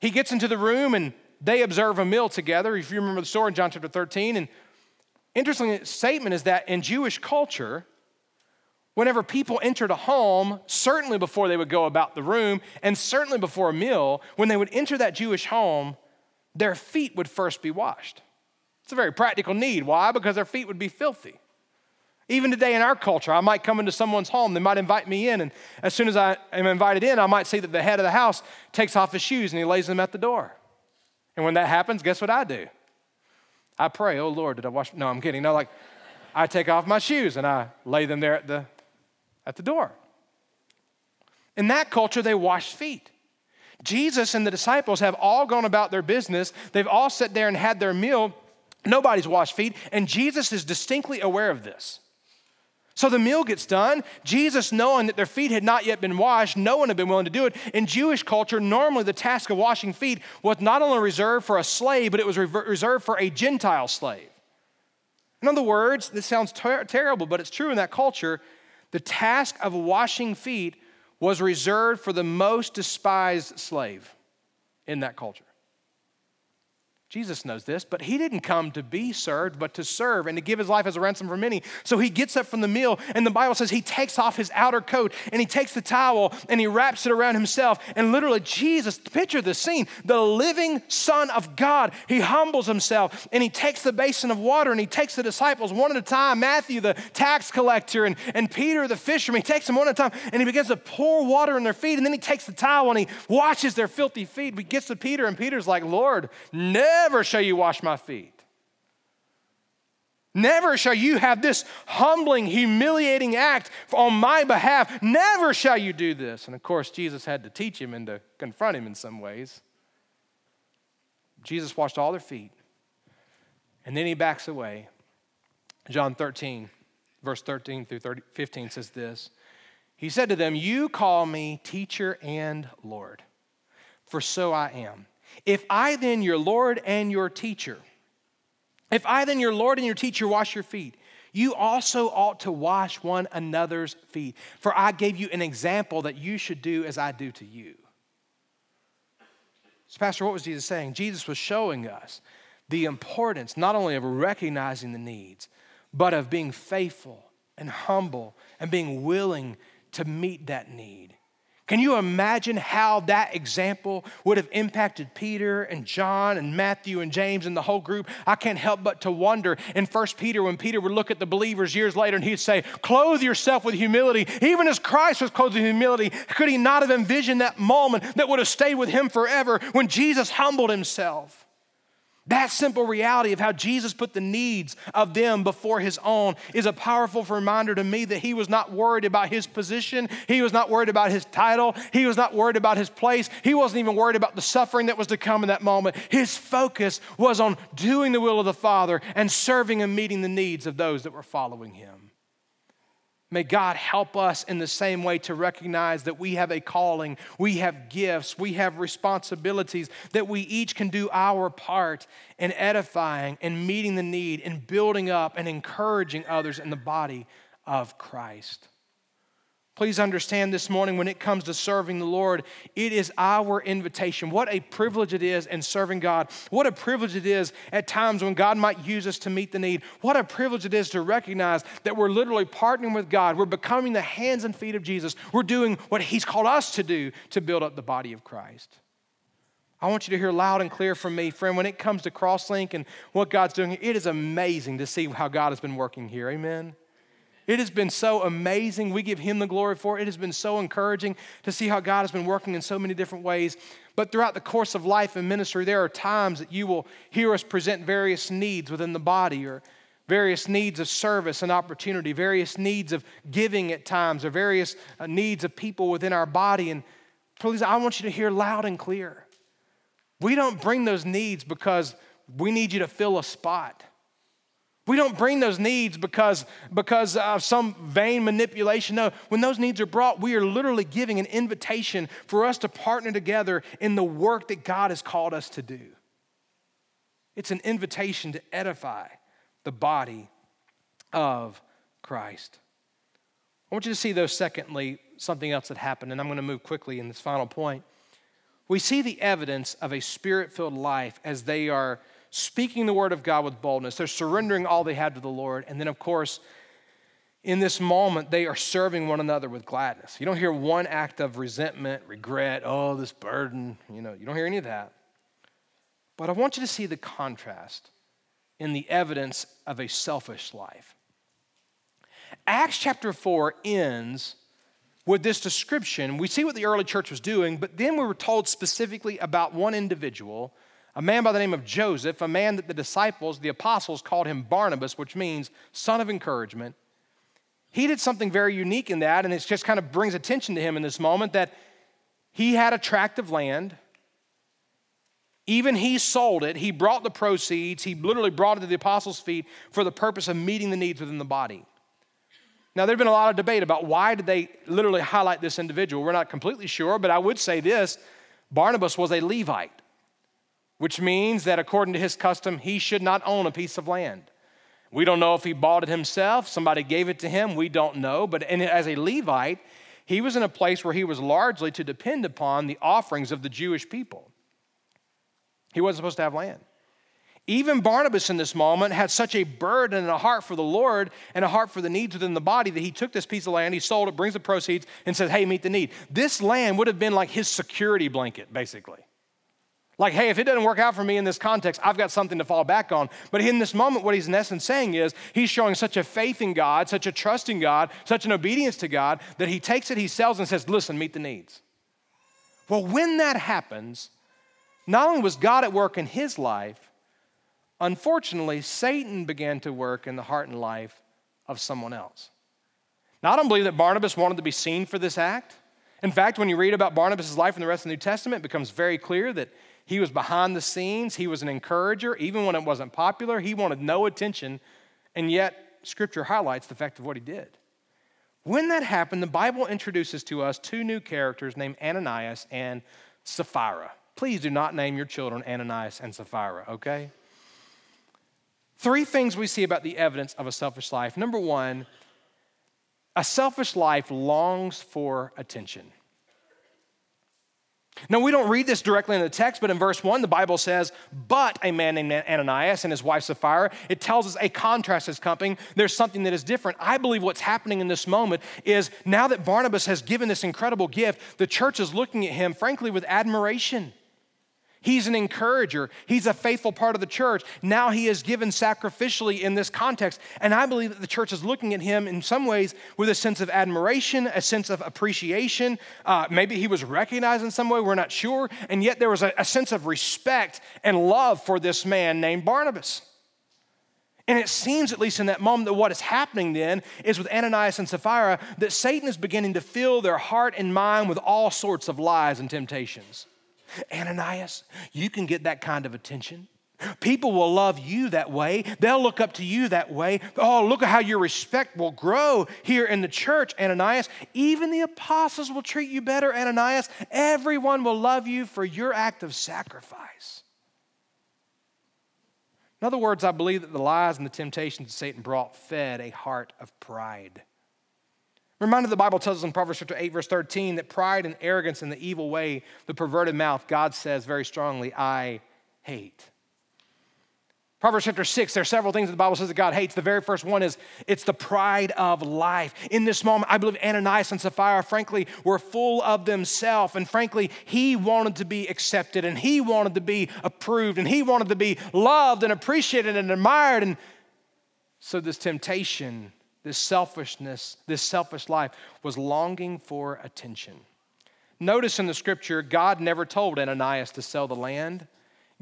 He gets into the room and they observe a meal together. If you remember the story in John chapter 13, and interesting statement is that in Jewish culture, whenever people entered a home, certainly before they would go about the room, and certainly before a meal, when they would enter that Jewish home, their feet would first be washed. It's a very practical need. Why? Because their feet would be filthy. Even today in our culture, I might come into someone's home, they might invite me in, and as soon as I am invited in, I might see that the head of the house takes off his shoes and he lays them at the door. And when that happens, guess what I do? I pray, oh Lord, did I wash? No, I'm kidding. No, like I take off my shoes and I lay them there at the at the door. In that culture, they washed feet. Jesus and the disciples have all gone about their business. They've all sat there and had their meal. Nobody's washed feet, and Jesus is distinctly aware of this. So the meal gets done. Jesus, knowing that their feet had not yet been washed, no one had been willing to do it. In Jewish culture, normally the task of washing feet was not only reserved for a slave, but it was reserved for a Gentile slave. In other words, this sounds ter- terrible, but it's true in that culture. The task of washing feet was reserved for the most despised slave in that culture. Jesus knows this, but he didn't come to be served, but to serve and to give his life as a ransom for many. So he gets up from the meal, and the Bible says he takes off his outer coat and he takes the towel and he wraps it around himself. And literally, Jesus, picture the scene the living Son of God, he humbles himself and he takes the basin of water and he takes the disciples one at a time Matthew, the tax collector, and, and Peter, the fisherman. He takes them one at a time and he begins to pour water in their feet. And then he takes the towel and he washes their filthy feet. He gets to Peter, and Peter's like, Lord, never Never shall you wash my feet. Never shall you have this humbling, humiliating act on my behalf. Never shall you do this. And of course, Jesus had to teach him and to confront him in some ways. Jesus washed all their feet. And then he backs away. John 13, verse 13 through 30, 15 says this He said to them, You call me teacher and Lord, for so I am. If I then, your Lord and your teacher, if I then, your Lord and your teacher, wash your feet, you also ought to wash one another's feet. For I gave you an example that you should do as I do to you. So, Pastor, what was Jesus saying? Jesus was showing us the importance not only of recognizing the needs, but of being faithful and humble and being willing to meet that need. Can you imagine how that example would have impacted Peter and John and Matthew and James and the whole group? I can't help but to wonder in 1 Peter when Peter would look at the believers years later and he'd say, Clothe yourself with humility. Even as Christ was clothed with humility, could he not have envisioned that moment that would have stayed with him forever when Jesus humbled himself? That simple reality of how Jesus put the needs of them before his own is a powerful reminder to me that he was not worried about his position. He was not worried about his title. He was not worried about his place. He wasn't even worried about the suffering that was to come in that moment. His focus was on doing the will of the Father and serving and meeting the needs of those that were following him. May God help us in the same way to recognize that we have a calling, we have gifts, we have responsibilities, that we each can do our part in edifying and meeting the need and building up and encouraging others in the body of Christ. Please understand this morning when it comes to serving the Lord, it is our invitation. What a privilege it is in serving God. What a privilege it is at times when God might use us to meet the need. What a privilege it is to recognize that we're literally partnering with God. We're becoming the hands and feet of Jesus. We're doing what He's called us to do to build up the body of Christ. I want you to hear loud and clear from me, friend, when it comes to Crosslink and what God's doing, it is amazing to see how God has been working here. Amen. It has been so amazing. We give Him the glory for it. It has been so encouraging to see how God has been working in so many different ways. But throughout the course of life and ministry, there are times that you will hear us present various needs within the body or various needs of service and opportunity, various needs of giving at times, or various uh, needs of people within our body. And please, I want you to hear loud and clear. We don't bring those needs because we need you to fill a spot. We don't bring those needs because, because of some vain manipulation. No, when those needs are brought, we are literally giving an invitation for us to partner together in the work that God has called us to do. It's an invitation to edify the body of Christ. I want you to see, though, secondly, something else that happened, and I'm going to move quickly in this final point. We see the evidence of a spirit filled life as they are speaking the word of God with boldness. They're surrendering all they had to the Lord. And then, of course, in this moment, they are serving one another with gladness. You don't hear one act of resentment, regret, oh, this burden. You know, you don't hear any of that. But I want you to see the contrast in the evidence of a selfish life. Acts chapter 4 ends with this description. We see what the early church was doing, but then we were told specifically about one individual a man by the name of Joseph, a man that the disciples, the apostles, called him Barnabas, which means son of encouragement. He did something very unique in that, and it just kind of brings attention to him in this moment that he had a tract of land. Even he sold it. He brought the proceeds. He literally brought it to the apostles' feet for the purpose of meeting the needs within the body. Now, there's been a lot of debate about why did they literally highlight this individual. We're not completely sure, but I would say this Barnabas was a Levite, which means that according to his custom, he should not own a piece of land. We don't know if he bought it himself, somebody gave it to him, we don't know. But as a Levite, he was in a place where he was largely to depend upon the offerings of the Jewish people. He wasn't supposed to have land. Even Barnabas in this moment had such a burden and a heart for the Lord and a heart for the needs within the body that he took this piece of land, he sold it, brings the proceeds, and says, Hey, meet the need. This land would have been like his security blanket, basically. Like, hey, if it doesn't work out for me in this context, I've got something to fall back on. But in this moment, what he's in essence saying is he's showing such a faith in God, such a trust in God, such an obedience to God that he takes it, he sells, and says, listen, meet the needs. Well, when that happens, not only was God at work in his life, unfortunately, Satan began to work in the heart and life of someone else. Now, I don't believe that Barnabas wanted to be seen for this act. In fact, when you read about Barnabas' life in the rest of the New Testament, it becomes very clear that he was behind the scenes. He was an encourager. Even when it wasn't popular, he wanted no attention. And yet, Scripture highlights the fact of what he did. When that happened, the Bible introduces to us two new characters named Ananias and Sapphira. Please do not name your children Ananias and Sapphira, okay? Three things we see about the evidence of a selfish life. Number one, a selfish life longs for attention. Now, we don't read this directly in the text, but in verse 1, the Bible says, But a man named Ananias and his wife Sapphira. It tells us a contrast is coming. There's something that is different. I believe what's happening in this moment is now that Barnabas has given this incredible gift, the church is looking at him, frankly, with admiration. He's an encourager. He's a faithful part of the church. Now he is given sacrificially in this context. And I believe that the church is looking at him in some ways with a sense of admiration, a sense of appreciation. Uh, maybe he was recognized in some way, we're not sure. And yet there was a, a sense of respect and love for this man named Barnabas. And it seems, at least in that moment, that what is happening then is with Ananias and Sapphira, that Satan is beginning to fill their heart and mind with all sorts of lies and temptations. Ananias, you can get that kind of attention. People will love you that way. They'll look up to you that way. Oh, look at how your respect will grow here in the church, Ananias. Even the apostles will treat you better, Ananias. Everyone will love you for your act of sacrifice. In other words, I believe that the lies and the temptations Satan brought fed a heart of pride. Reminded the Bible tells us in Proverbs chapter 8, verse 13, that pride and arrogance and the evil way, the perverted mouth, God says very strongly, I hate. Proverbs chapter 6, there are several things that the Bible says that God hates. The very first one is it's the pride of life. In this moment, I believe Ananias and Sapphira, frankly, were full of themselves. And frankly, he wanted to be accepted and he wanted to be approved and he wanted to be loved and appreciated and admired. And so this temptation this selfishness, this selfish life, was longing for attention. Notice in the scripture, God never told Ananias to sell the land.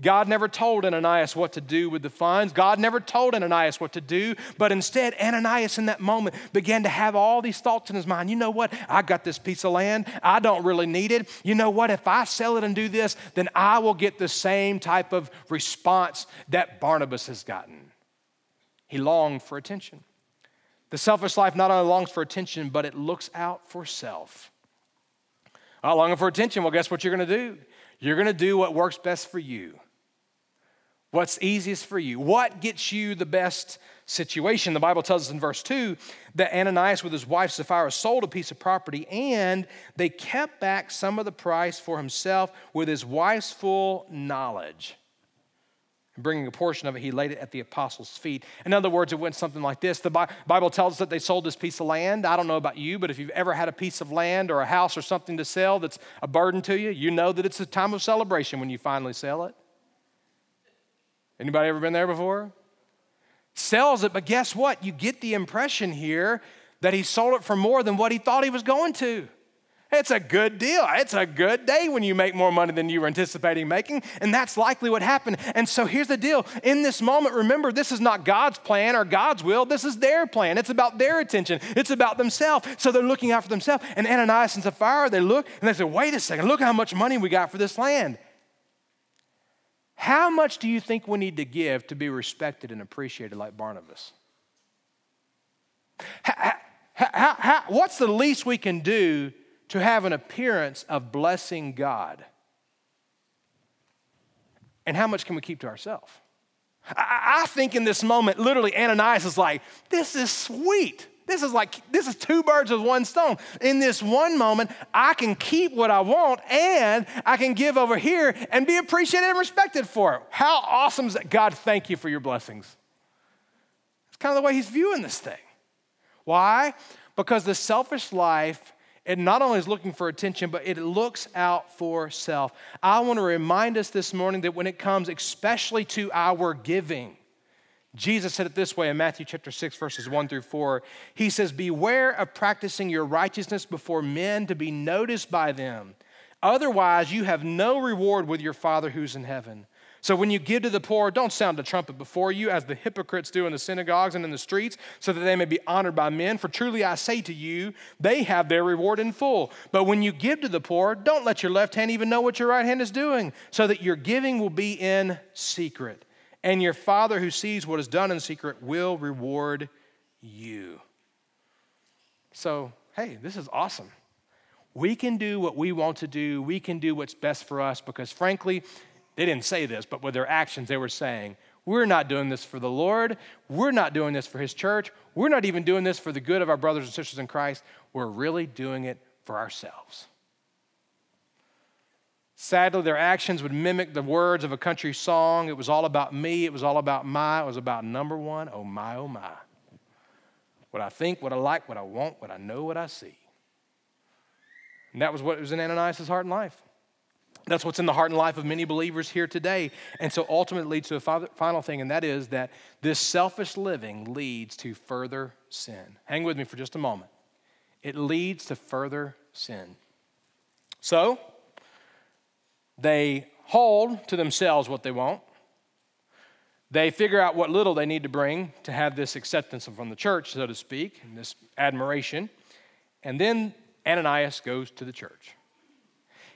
God never told Ananias what to do with the funds. God never told Ananias what to do, but instead, Ananias in that moment began to have all these thoughts in his mind. You know what? I got this piece of land. I don't really need it. You know what? If I sell it and do this, then I will get the same type of response that Barnabas has gotten. He longed for attention. The selfish life not only longs for attention, but it looks out for self. I longing for attention. Well, guess what you're going to do? You're going to do what works best for you. What's easiest for you? What gets you the best situation? The Bible tells us in verse 2 that Ananias with his wife Sapphira sold a piece of property and they kept back some of the price for himself with his wife's full knowledge. And bringing a portion of it, he laid it at the apostles' feet. In other words, it went something like this. The Bible tells us that they sold this piece of land. I don't know about you, but if you've ever had a piece of land or a house or something to sell that's a burden to you, you know that it's a time of celebration when you finally sell it. Anybody ever been there before? Sells it, but guess what? You get the impression here that he sold it for more than what he thought he was going to. It's a good deal. It's a good day when you make more money than you were anticipating making, and that's likely what happened. And so here's the deal. In this moment, remember, this is not God's plan or God's will. This is their plan. It's about their attention. It's about themselves. So they're looking out for themselves. And Ananias and Sapphira, they look and they say, wait a second, look how much money we got for this land. How much do you think we need to give to be respected and appreciated like Barnabas? How, how, how, what's the least we can do to have an appearance of blessing God? And how much can we keep to ourselves? I, I think in this moment, literally, Ananias is like, this is sweet. This is like, this is two birds with one stone. In this one moment, I can keep what I want and I can give over here and be appreciated and respected for it. How awesome is that? God, thank you for your blessings. It's kind of the way he's viewing this thing. Why? Because the selfish life it not only is looking for attention, but it looks out for self. I want to remind us this morning that when it comes especially to our giving, Jesus said it this way in Matthew chapter 6, verses 1 through 4. He says, Beware of practicing your righteousness before men to be noticed by them. Otherwise, you have no reward with your Father who's in heaven. So when you give to the poor, don't sound the trumpet before you, as the hypocrites do in the synagogues and in the streets, so that they may be honored by men. For truly I say to you, they have their reward in full. But when you give to the poor, don't let your left hand even know what your right hand is doing, so that your giving will be in secret. And your Father who sees what is done in secret will reward you. So, hey, this is awesome. We can do what we want to do. We can do what's best for us because, frankly, they didn't say this, but with their actions, they were saying, We're not doing this for the Lord. We're not doing this for His church. We're not even doing this for the good of our brothers and sisters in Christ. We're really doing it for ourselves. Sadly, their actions would mimic the words of a country song. It was all about me, it was all about my, it was about number one, oh my, oh my. What I think, what I like, what I want, what I know, what I see. And that was what was in Ananias' heart and life. That's what's in the heart and life of many believers here today. And so ultimately leads to a final thing, and that is that this selfish living leads to further sin. Hang with me for just a moment. It leads to further sin. So, they hold to themselves what they want. They figure out what little they need to bring to have this acceptance from the church, so to speak, and this admiration. And then Ananias goes to the church.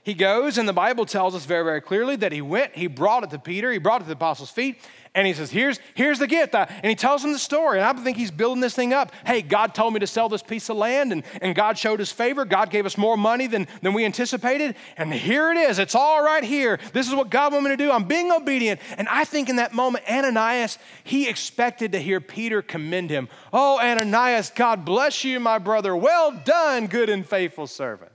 He goes, and the Bible tells us very, very clearly that he went, he brought it to Peter, he brought it to the apostles' feet, and he says, Here's, here's the gift. Uh, and he tells them the story. And I think he's building this thing up. Hey, God told me to sell this piece of land, and, and God showed his favor. God gave us more money than, than we anticipated. And here it is. It's all right here. This is what God wanted me to do. I'm being obedient. And I think in that moment, Ananias, he expected to hear Peter commend him. Oh, Ananias, God bless you, my brother. Well done, good and faithful servant.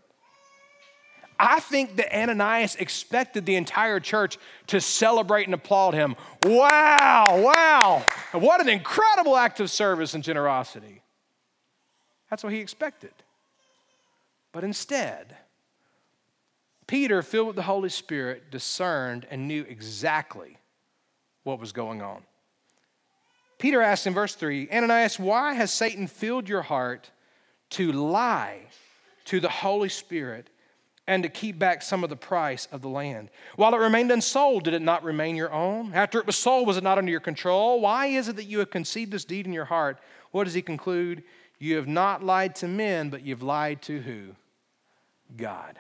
I think that Ananias expected the entire church to celebrate and applaud him. Wow, wow, what an incredible act of service and generosity. That's what he expected. But instead, Peter, filled with the Holy Spirit, discerned and knew exactly what was going on. Peter asked in verse 3 Ananias, why has Satan filled your heart to lie to the Holy Spirit and to keep back some of the price of the land. While it remained unsold, did it not remain your own? After it was sold, was it not under your control? Why is it that you have conceived this deed in your heart? What does he conclude? You have not lied to men, but you've lied to who? God.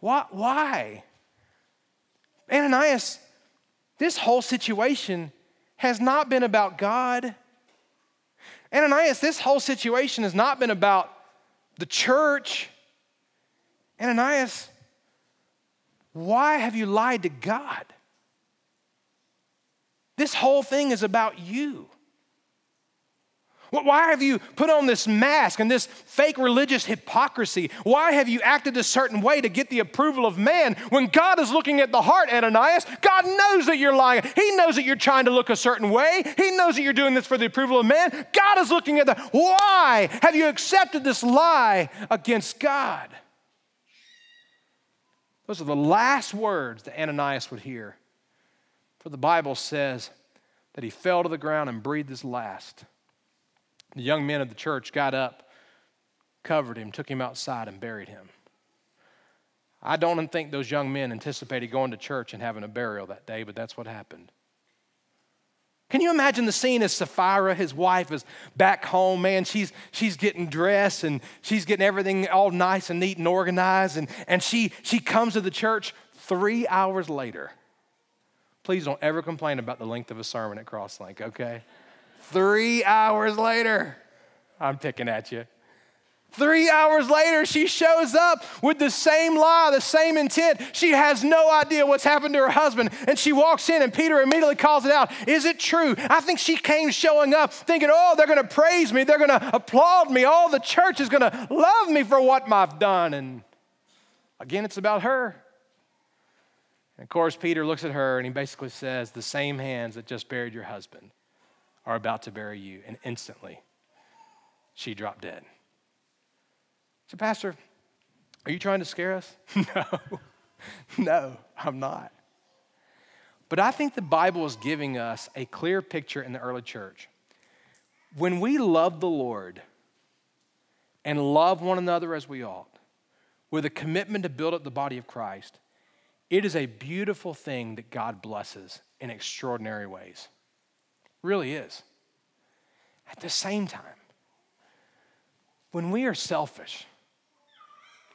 Why? Why? Ananias, this whole situation has not been about God. Ananias, this whole situation has not been about the church. Ananias, why have you lied to God? This whole thing is about you. Why have you put on this mask and this fake religious hypocrisy? Why have you acted a certain way to get the approval of man when God is looking at the heart, Ananias? God knows that you're lying. He knows that you're trying to look a certain way. He knows that you're doing this for the approval of man. God is looking at the why have you accepted this lie against God? Those are the last words that Ananias would hear. For the Bible says that he fell to the ground and breathed his last. The young men of the church got up, covered him, took him outside, and buried him. I don't think those young men anticipated going to church and having a burial that day, but that's what happened. Can you imagine the scene as Sapphira, his wife, is back home, man? She's, she's getting dressed and she's getting everything all nice and neat and organized. And, and she, she comes to the church three hours later. Please don't ever complain about the length of a sermon at Crosslink, okay? three hours later, I'm picking at you. Three hours later, she shows up with the same lie, the same intent. She has no idea what's happened to her husband. And she walks in, and Peter immediately calls it out. Is it true? I think she came showing up thinking, oh, they're going to praise me. They're going to applaud me. All the church is going to love me for what I've done. And again, it's about her. And of course, Peter looks at her and he basically says, The same hands that just buried your husband are about to bury you. And instantly, she dropped dead. So, Pastor, are you trying to scare us? no, no, I'm not. But I think the Bible is giving us a clear picture in the early church. When we love the Lord and love one another as we ought, with a commitment to build up the body of Christ, it is a beautiful thing that God blesses in extraordinary ways. It really is. At the same time, when we are selfish,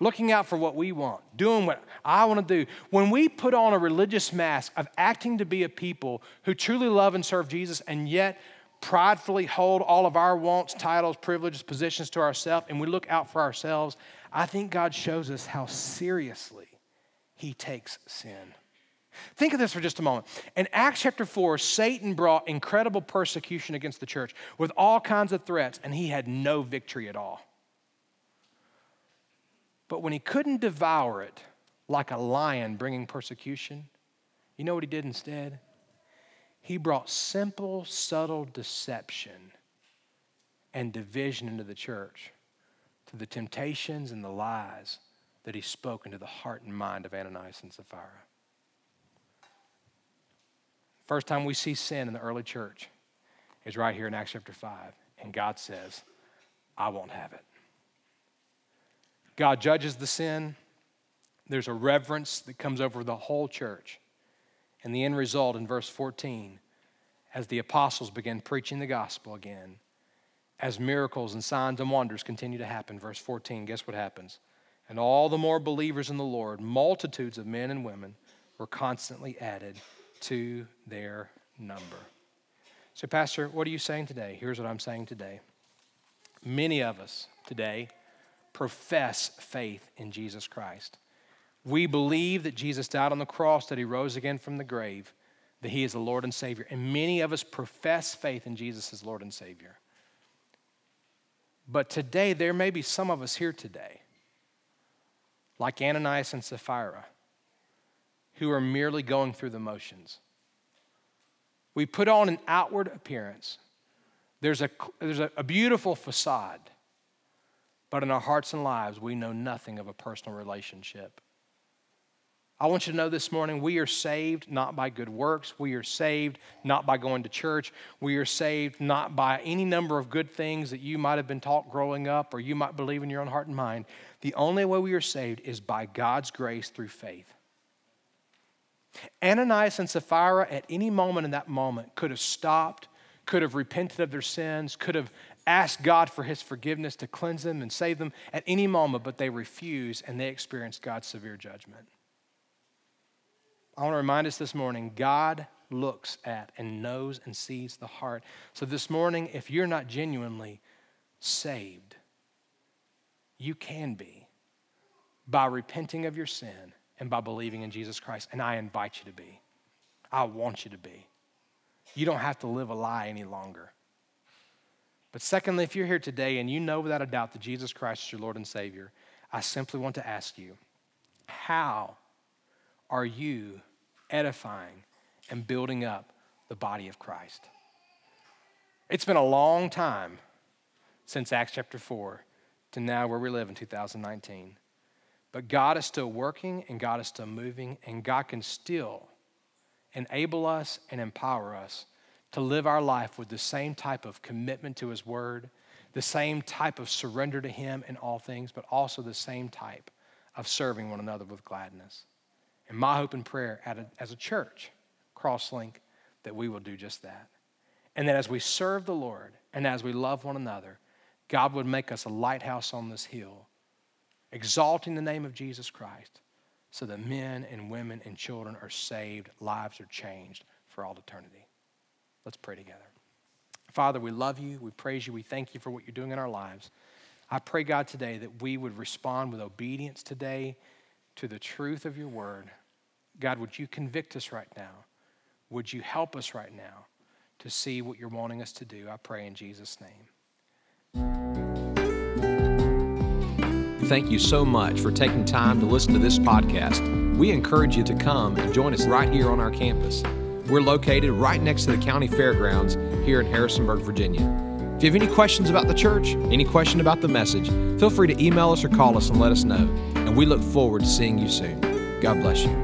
looking out for what we want, doing what I want to do. When we put on a religious mask of acting to be a people who truly love and serve Jesus and yet pridefully hold all of our wants, titles, privileges, positions to ourselves, and we look out for ourselves, I think God shows us how seriously He takes sin. Think of this for just a moment. In Acts chapter 4, Satan brought incredible persecution against the church with all kinds of threats, and he had no victory at all. But when he couldn't devour it like a lion bringing persecution, you know what he did instead? He brought simple, subtle deception and division into the church through the temptations and the lies that he spoke into the heart and mind of Ananias and Sapphira. First time we see sin in the early church is right here in Acts chapter 5. And God says, I won't have it. God judges the sin. There's a reverence that comes over the whole church. And the end result in verse 14, as the apostles begin preaching the gospel again, as miracles and signs and wonders continue to happen, verse 14, guess what happens? And all the more believers in the Lord, multitudes of men and women, were constantly added to their number. So, Pastor, what are you saying today? Here's what I'm saying today. Many of us today profess faith in Jesus Christ. We believe that Jesus died on the cross, that he rose again from the grave, that he is the Lord and Savior. And many of us profess faith in Jesus as Lord and Savior. But today, there may be some of us here today, like Ananias and Sapphira, who are merely going through the motions. We put on an outward appearance. There's a, there's a, a beautiful facade. But in our hearts and lives, we know nothing of a personal relationship. I want you to know this morning we are saved not by good works. We are saved not by going to church. We are saved not by any number of good things that you might have been taught growing up or you might believe in your own heart and mind. The only way we are saved is by God's grace through faith. Ananias and Sapphira, at any moment in that moment, could have stopped, could have repented of their sins, could have ask God for his forgiveness to cleanse them and save them at any moment, but they refuse and they experience God's severe judgment. I want to remind us this morning God looks at and knows and sees the heart. So this morning, if you're not genuinely saved, you can be by repenting of your sin and by believing in Jesus Christ. And I invite you to be. I want you to be. You don't have to live a lie any longer. But secondly, if you're here today and you know without a doubt that Jesus Christ is your Lord and Savior, I simply want to ask you, how are you edifying and building up the body of Christ? It's been a long time since Acts chapter 4 to now where we live in 2019. But God is still working and God is still moving, and God can still enable us and empower us to live our life with the same type of commitment to His Word, the same type of surrender to Him in all things, but also the same type of serving one another with gladness. And my hope and prayer as a church, Crosslink, that we will do just that. And that as we serve the Lord and as we love one another, God would make us a lighthouse on this hill, exalting the name of Jesus Christ so that men and women and children are saved, lives are changed for all eternity. Let's pray together. Father, we love you, we praise you, we thank you for what you're doing in our lives. I pray, God, today that we would respond with obedience today to the truth of your word. God, would you convict us right now? Would you help us right now to see what you're wanting us to do? I pray in Jesus' name. Thank you so much for taking time to listen to this podcast. We encourage you to come and join us right here on our campus. We're located right next to the county fairgrounds here in Harrisonburg, Virginia. If you have any questions about the church, any question about the message, feel free to email us or call us and let us know. And we look forward to seeing you soon. God bless you.